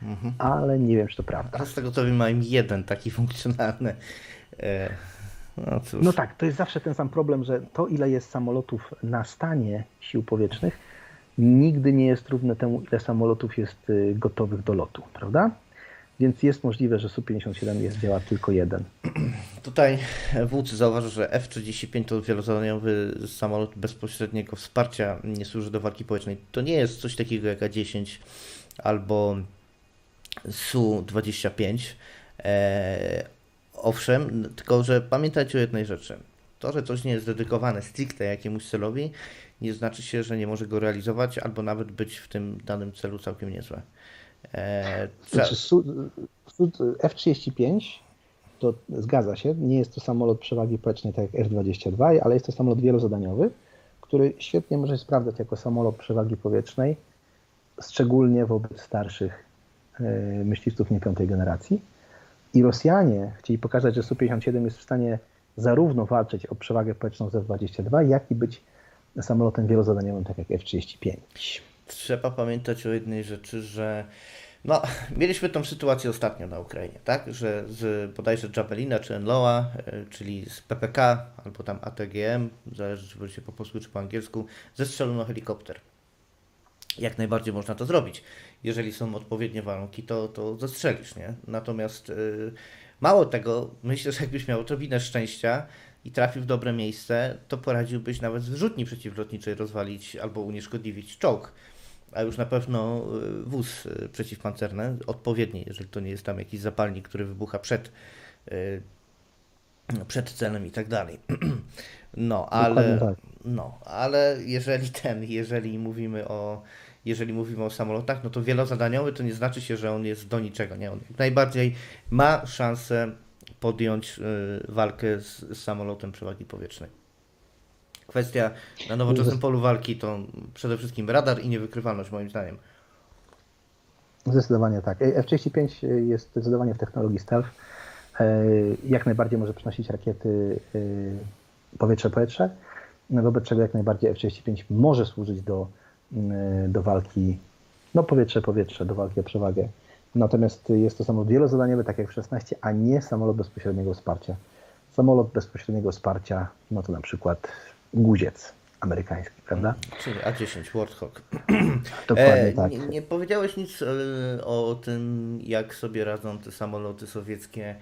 Mhm. Ale nie wiem, czy to prawda. A z tego to mam jeden taki funkcjonalny. E, no, no, tak, to jest zawsze ten sam problem, że to ile jest samolotów na stanie sił powietrznych nigdy nie jest równe temu, ile samolotów jest y, gotowych do lotu, prawda? Więc jest możliwe, że Su-57 jest działa tylko jeden. Tutaj wódz zauważył, że F-35 to wielozadaniowy samolot bezpośredniego wsparcia, nie służy do walki powietrznej. To nie jest coś takiego jak A-10 albo Su-25. Owszem, tylko że pamiętajcie o jednej rzeczy. To, że coś nie jest dedykowane stricte jakiemuś celowi, nie znaczy się, że nie może go realizować albo nawet być w tym danym celu całkiem niezłe. E, Znaczy, Su, F-35 to zgadza się, nie jest to samolot przewagi powietrznej tak jak F-22, ale jest to samolot wielozadaniowy, który świetnie może się sprawdzać jako samolot przewagi powietrznej, szczególnie wobec starszych e, myśliwców nie piątej generacji. I Rosjanie chcieli pokazać, że Su-57 jest w stanie zarówno walczyć o przewagę powietrzną z F-22, jak i być samolotem wielozadaniowym, tak jak F-35. Trzeba pamiętać o jednej rzeczy, że no, mieliśmy tą sytuację ostatnio na Ukrainie, tak? Że z bodajże Javelina czy Enloa, e, czyli z PPK albo tam ATGM, zależy czy będzie po polsku czy po angielsku, zestrzelono helikopter. Jak najbardziej można to zrobić. Jeżeli są odpowiednie warunki, to, to zestrzelisz, nie? Natomiast yy, mało tego, myślę, że jakbyś miał odrobinę szczęścia i trafił w dobre miejsce, to poradziłbyś nawet z wyrzutni przeciwlotniczej rozwalić albo unieszkodliwić czołg a już na pewno y, wóz y, przeciwpancerny, odpowiedni, jeżeli to nie jest tam jakiś zapalnik, który wybucha przed, y, przed celem i tak dalej. No, ale, tak. no, ale jeżeli ten, jeżeli mówimy o jeżeli mówimy o samolotach, no to wielozadaniowy to nie znaczy się, że on jest do niczego, nie? On najbardziej ma szansę podjąć y, walkę z, samolotem przewagi powietrznej. Kwestia na nowoczesnym polu walki to przede wszystkim radar i niewykrywalność moim zdaniem. Zdecydowanie tak. F-35 jest zdecydowanie w technologii stealth. E, Jak najbardziej może przynosić rakiety e, powietrze-powietrze, no wobec czego jak najbardziej F-35 może służyć do, do walki, no powietrze-powietrze, do walki o przewagę. Natomiast jest to samolot wielozadaniowy, tak jak F-16, a nie samolot bezpośredniego wsparcia. Samolot bezpośredniego wsparcia, no to na przykład guziec amerykański, prawda? Czyli A10 Warthog. Dokładnie E, tak. nie, nie powiedziałeś nic e, o tym, jak sobie radzą te samoloty sowieckie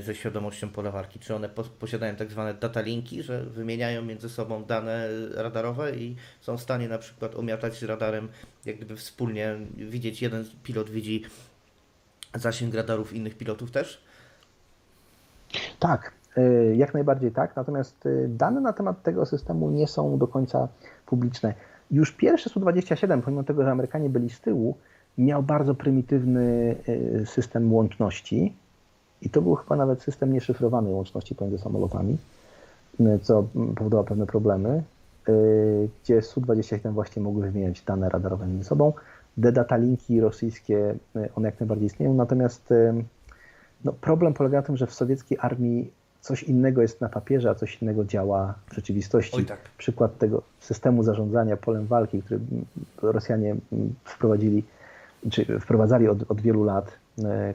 ze świadomością pola walki. Czy one pos- posiadają tak zwane datalinki, że wymieniają między sobą dane radarowe i są w stanie na przykład omiatać radarem, jak gdyby wspólnie widzieć, jeden pilot widzi zasięg radarów innych pilotów też? Tak, y, jak najbardziej tak. Natomiast y, dane na temat tego systemu nie są do końca publiczne. Już pierwszy Su-27, pomimo tego, że Amerykanie byli z tyłu, miał bardzo prymitywny system łączności i to był chyba nawet system nieszyfrowanej łączności pomiędzy samolotami, y, co mm, powodowało pewne problemy, y, gdzie Su-27 właśnie mogły wymieniać dane radarowe między sobą. Te datalinki rosyjskie, y, one jak najbardziej istnieją, natomiast no, problem polega na tym, że w sowieckiej armii coś innego jest na papierze, a coś innego działa w rzeczywistości. Oj, tak. Przykład tego systemu zarządzania polem walki, który mm, Rosjanie mm, wprowadzili, czy wprowadzali od, od wielu lat,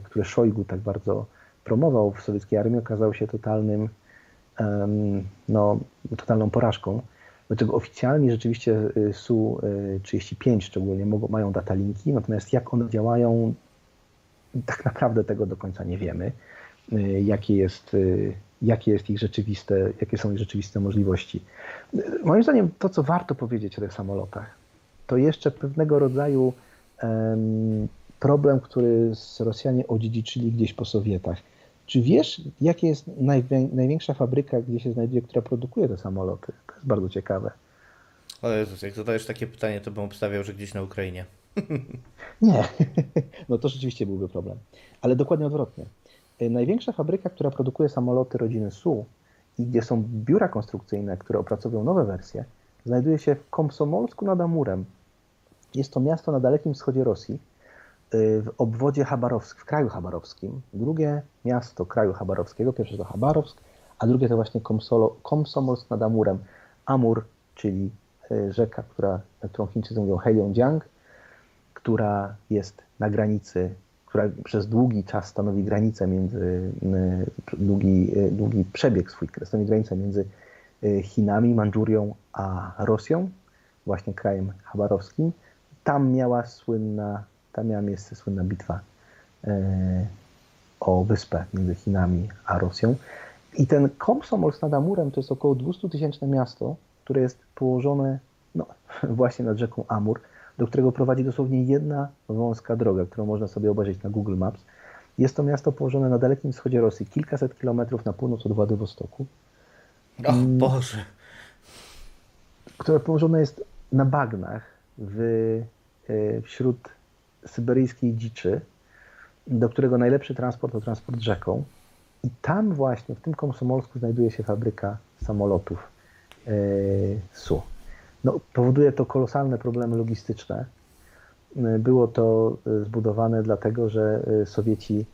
które Szojgu tak bardzo promował w sowieckiej armii, okazał się totalnym, no, totalną porażką. Dlaczego oficjalnie rzeczywiście y, Su-35 szczególnie mogą, mają datalinki, natomiast jak one działają, tak naprawdę tego do końca nie wiemy, y, jakie jest, y, jakie jest ich rzeczywiste, jakie są ich rzeczywiste możliwości. Y, Moim zdaniem to, co warto powiedzieć o tych samolotach, to jeszcze pewnego rodzaju em, problem, który Rosjanie odziedziczyli gdzieś po Sowietach. Czy wiesz, jaka jest najwię- największa fabryka, gdzie się znajduje, która produkuje te samoloty? To jest bardzo ciekawe. O Jezus, jak zadajesz takie pytanie, to bym obstawiał, że gdzieś na Ukrainie. Nie, no to rzeczywiście byłby problem. Ale dokładnie odwrotnie. Y, Największa fabryka, która produkuje samoloty rodziny Su i gdzie są biura konstrukcyjne, które opracowują nowe wersje, znajduje się w Komsomolsku nad Amurem. Jest to miasto na dalekim wschodzie Rosji, w obwodzie Chabarowsk, w kraju chabarowskim. Drugie miasto kraju chabarowskiego, pierwsze to Chabarowsk, a drugie to właśnie Komsolo, Komsomolsk nad Amurem. Amur, czyli y, rzeka, która, na którą Chińczycy mówią Heilongjiang, która jest na granicy, która przez długi czas stanowi granicę między, y, długi, y, długi przebieg swój, stanowi granicę między y, Chinami, Mandżurią a Rosją, właśnie krajem chabarowskim. Tam miała słynna, tam miała miejsce słynna bitwa e, o wyspę między Chinami a Rosją. I ten Komsomol nad Amurem to jest około 200 tysięczne miasto, które jest położone no, właśnie nad rzeką Amur, do którego prowadzi dosłownie jedna wąska droga, którą można sobie obejrzeć na Google Maps. Jest to miasto położone na dalekim wschodzie Rosji, kilkaset kilometrów na północ od Władywostoku, O Boże. które położone jest na bagnach w, e, wśród syberyjskiej dziczy, do którego najlepszy transport to transport rzeką. I tam właśnie, w tym Komsomolsku znajduje się fabryka samolotów e, SU. No, powoduje to kolosalne problemy logistyczne. E, Było to e, zbudowane dlatego, że Sowieci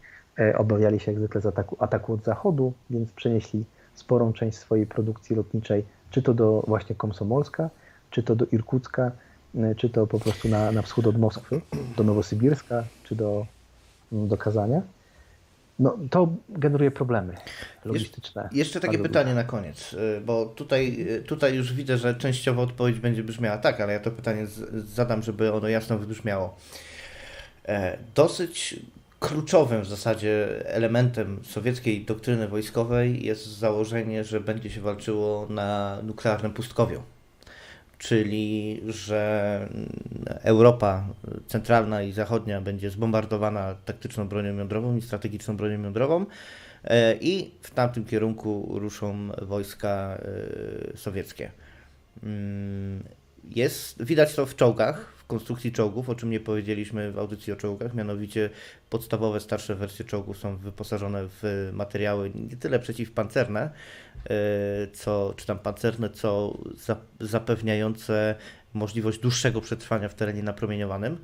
obawiali się jak zwykle z ataku, ataku od zachodu, więc przenieśli sporą część swojej produkcji lotniczej, czy to do właśnie Komsomolska, czy to do Irkucka, czy to po prostu na, na wschód od Moskwy, do Nowosybirska, czy do, do Kazania. No, to generuje problemy logistyczne. Jeszcze takie pytanie na koniec, y, bo tutaj, y, tutaj już widzę, że częściowo odpowiedź będzie brzmiała tak, ale ja to pytanie zadam, żeby ono jasno wybrzmiało. E, Dosyć kluczowym w zasadzie elementem sowieckiej doktryny wojskowej jest założenie, że będzie się walczyło na nuklearnym pustkowiu. Czyli, że Europa centralna i zachodnia będzie zbombardowana taktyczną bronią jądrową i strategiczną bronią jądrową, E, i w tamtym kierunku ruszą wojska e, sowieckie. Mm, Jest, widać to w czołgach, konstrukcji czołgów, o czym nie powiedzieliśmy w audycji o czołgach, mianowicie podstawowe, starsze wersje czołgów są wyposażone w materiały nie tyle przeciwpancerne, e, co, czy tam pancerne, co za- zapewniające możliwość dłuższego przetrwania w terenie napromieniowanym.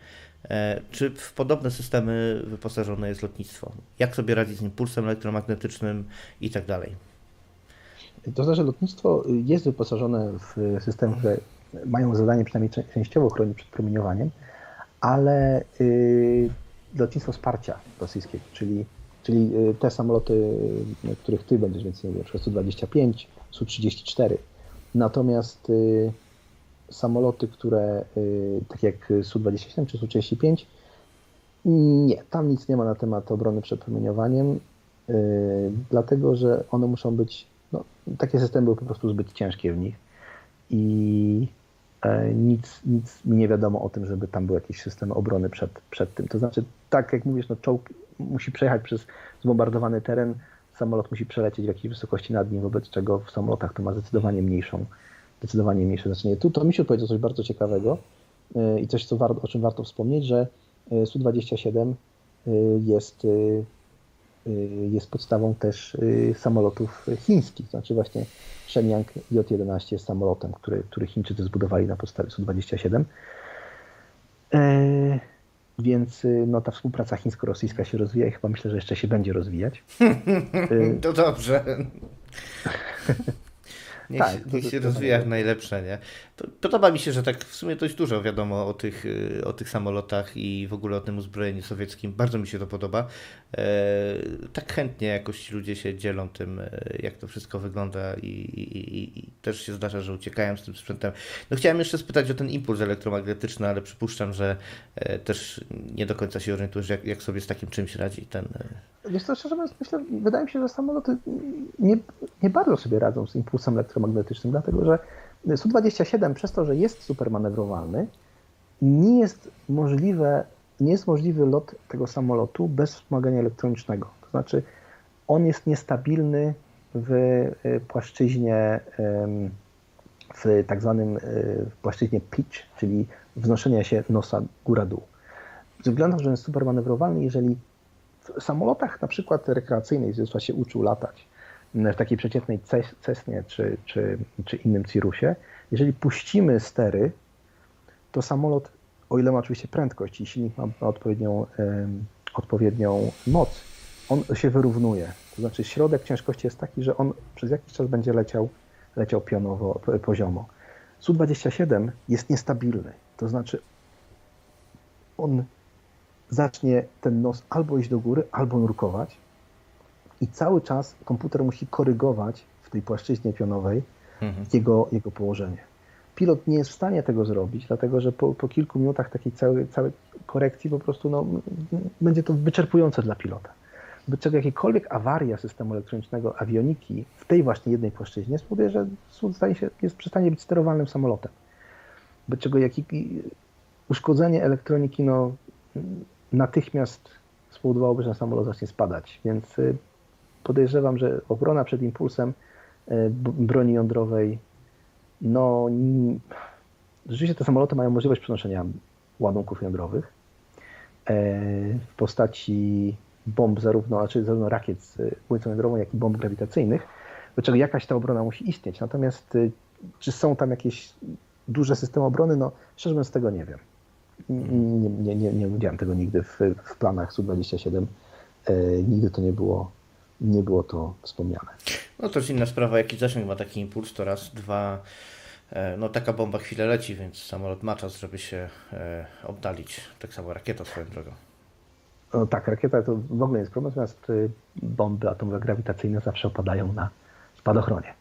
E, Czy w podobne systemy wyposażone jest lotnictwo? Jak sobie radzi z impulsem elektromagnetycznym i tak dalej? To znaczy, lotnictwo jest wyposażone w systemy, które mają zadanie przynajmniej czę- częściowo chronić przed promieniowaniem, ale y, lotnictwo wsparcia rosyjskiego, czyli, czyli y, te samoloty, y, których ty będziesz więcej mówił, przykład Su-25, Su-34. Natomiast samoloty, które tak jak Su-27 czy Su-35, nie, tam nic nie ma na temat obrony przed promieniowaniem, dlatego że one muszą być, no, takie systemy były po prostu zbyt ciężkie w nich i nic, nic mi nie wiadomo o tym, żeby tam był jakiś system obrony przed, przed tym. To znaczy, tak jak mówisz, no, czołg musi przejechać przez zbombardowany teren, samolot musi przelecieć w jakiejś wysokości nad nim, wobec czego w samolotach to ma zdecydowanie mniejszą, zdecydowanie mniejsze znaczenie. Tu to mi się powiedział coś bardzo ciekawego y, i coś, co war, o czym warto wspomnieć, że y, Su-27 y, jest, jest podstawą też y, samolotów chińskich. Znaczy właśnie Shenyang J-11 jest samolotem, który, który Chińczycy zbudowali na podstawie Su-27. E, Więc y, no, ta współpraca chińsko-rosyjska się rozwija i chyba myślę, że jeszcze się będzie rozwijać. Y, To dobrze. Niech, Tak, niech się rozwija jak najlepsze, nie? Podoba mi się, że tak w sumie dość dużo wiadomo o tych, y, o tych samolotach i w ogóle o tym uzbrojeniu sowieckim. Bardzo mi się to podoba. E, tak chętnie jakoś ludzie się dzielą tym, e, jak to wszystko wygląda i, i, i, też się zdarza, że uciekają z tym sprzętem. No chciałem jeszcze spytać o ten impuls elektromagnetyczny, ale przypuszczam, że e, też nie do końca się orientujesz, jak, jak sobie z takim czymś radzi ten... Wiesz co, szczerze mówiąc, myślę, wydaje mi się, że samoloty nie, nie bardzo sobie radzą z impulsem elektromagnetycznym, dlatego że Su-27 przez to, że jest super manewrowalny, nie jest możliwe, nie jest możliwy lot tego samolotu bez wspomagania elektronicznego. To znaczy, on jest niestabilny w y, płaszczyźnie, w tak zwanym y, płaszczyźnie pitch, czyli wznoszenia się nosa góra-dół. Ze względu na to, że jest super manewrowalny, jeżeli w samolotach na przykład rekreacyjnych, gdzie się uczył latać, w takiej przeciętnej Ces- Cessnie czy, czy, czy innym Cirusie, jeżeli puścimy stery, to samolot, o ile ma oczywiście prędkość i silnik ma, odpowiednią, odpowiednią moc, on się wyrównuje. To znaczy środek ciężkości jest taki, że on przez jakiś czas będzie leciał, leciał pionowo, poziomo. Su-27 jest niestabilny. To znaczy on zacznie ten nos albo iść do góry, albo nurkować i cały czas komputer musi korygować w tej płaszczyźnie pionowej Mhm. jego, jego położenie. pilot nie jest w stanie tego zrobić, dlatego że po, po kilku minutach takiej całej, całej korekcji po prostu no, będzie to wyczerpujące dla pilota. Wobec czego jakiejkolwiek awaria systemu elektronicznego awioniki w tej właśnie jednej płaszczyźnie spowoduje, że stanie się, jest przestanie być sterowalnym samolotem. Wobec czego jaki, uszkodzenie elektroniki no, natychmiast spowodowałoby, że samolot zacznie spadać. Więc y, podejrzewam, że obrona przed impulsem b- broni jądrowej, no rzeczywiście te samoloty mają możliwość przenoszenia ładunków jądrowych e, w postaci bomb zarówno, znaczy zarówno rakiet z błycą jądrową, jak i bomb grawitacyjnych, do czego jakaś ta obrona musi istnieć. Natomiast y, czy są tam jakieś duże systemy obrony? No szczerze mówiąc tego nie wiem. Nie, nie, nie, nie widziałem tego nigdy w, w planach Su-27. E, nigdy to nie było, nie było to wspomniane. No to jest inna sprawa, jaki zasięg ma taki impuls, to raz, dwa, e, no taka bomba chwilę leci, więc samolot ma czas, żeby się e, oddalić. Tak samo rakieta swoją drogą. No tak, rakieta to w ogóle jest problem, natomiast y, bomby atomowe grawitacyjne zawsze opadają na spadochronie.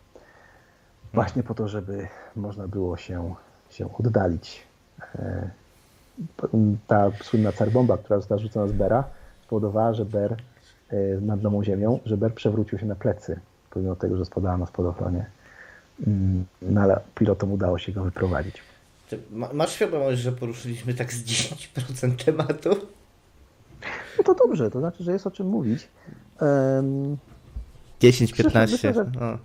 Właśnie po to, żeby można było się, się oddalić. E, Ta słynna carbomba, która została rzucona z Bera, spowodowała, że Ber nad domą ziemią, że Ber przewrócił się na plecy, pomimo tego, że spadała na spadochronie. Mm, No ale pilotom udało się go wyprowadzić. Ty ma, masz świadomość, że poruszyliśmy tak z 10% tematu? No to dobrze, to znaczy, że jest o czym mówić. Em, 10-15. Myślę, że- No.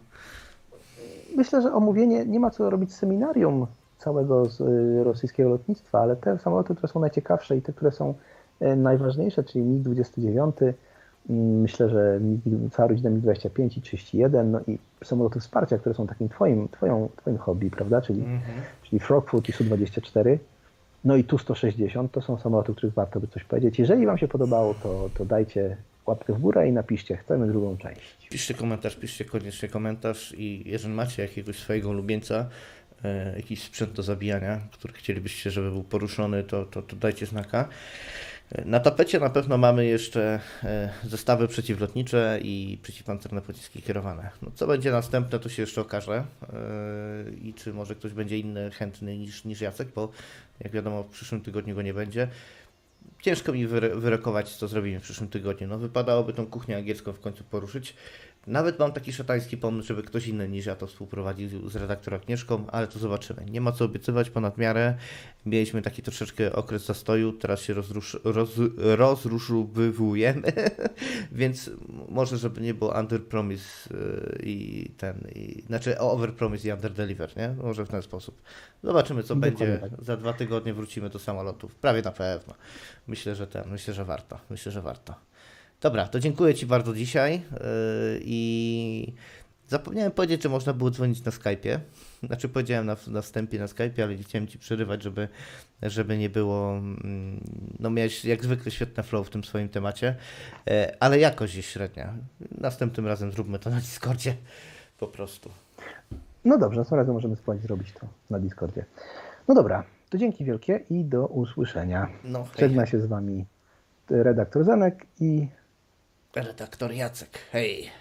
Myślę, że omówienie, nie ma co robić seminarium całego z, y, rosyjskiego lotnictwa, ale te samoloty, które są najciekawsze i te, które są e, najważniejsze, czyli MiG-29, mm, myślę, że cała rodzina MiG-25 i 31, no i samoloty wsparcia, które są takim twoim, twoją, twoim hobby, prawda, czyli, Mhm. czyli Frogfoot i Su-24, no i Tu-160, to są samoloty, o których warto by coś powiedzieć. Jeżeli Wam się podobało, to, to dajcie łapkę w górę i napiszcie, chcemy drugą część. Piszcie komentarz, piszcie koniecznie komentarz i jeżeli macie jakiegoś swojego ulubieńca, e, jakiś sprzęt do zabijania, który chcielibyście, żeby był poruszony, to, to, to dajcie znaka. Na tapecie na pewno mamy jeszcze e, zestawy przeciwlotnicze i przeciwpancerne pociski kierowane. No, co będzie następne, to się jeszcze okaże e, i czy może ktoś będzie inny chętny niż, niż Jacek, bo jak wiadomo w przyszłym tygodniu go nie będzie. Ciężko mi wyrokować, co zrobimy w przyszłym tygodniu. No, wypadałoby tą kuchnię angielską w końcu poruszyć. Nawet mam taki szatański pomysł, żeby ktoś inny niż ja to współprowadził z redaktorem Agnieszką, ale to zobaczymy. Nie ma co obiecywać ponad miarę. Mieliśmy taki troszeczkę okres zastoju, teraz się rozrusz, roz, rozruszowywujemy, więc może, żeby nie było under promise yy, i ten, i, znaczy over promise i under deliver, nie? Może w ten sposób. Zobaczymy, co Dokładnie będzie. tak. Za dwa tygodnie wrócimy do samolotów. Prawie na pewno. Myślę, że ten, myślę, że warto. Myślę, że warto. Dobra, to dziękuję Ci bardzo dzisiaj yy, i zapomniałem powiedzieć, że można było dzwonić na Skype'ie. Znaczy powiedziałem na, na wstępie na Skype'ie, ale nie chciałem Ci przerywać, żeby, żeby nie było, mm, no miałeś jak zwykle świetne flow w tym swoim temacie, e, ale jakość jest średnia. Następnym razem zróbmy to na Discordzie po prostu. No dobrze, następnym razem możemy spróbować zrobić to na Discordzie. No dobra, to dzięki wielkie i do usłyszenia. No Żegna się z Wami redaktor Zenek i redaktor Jacek, hej.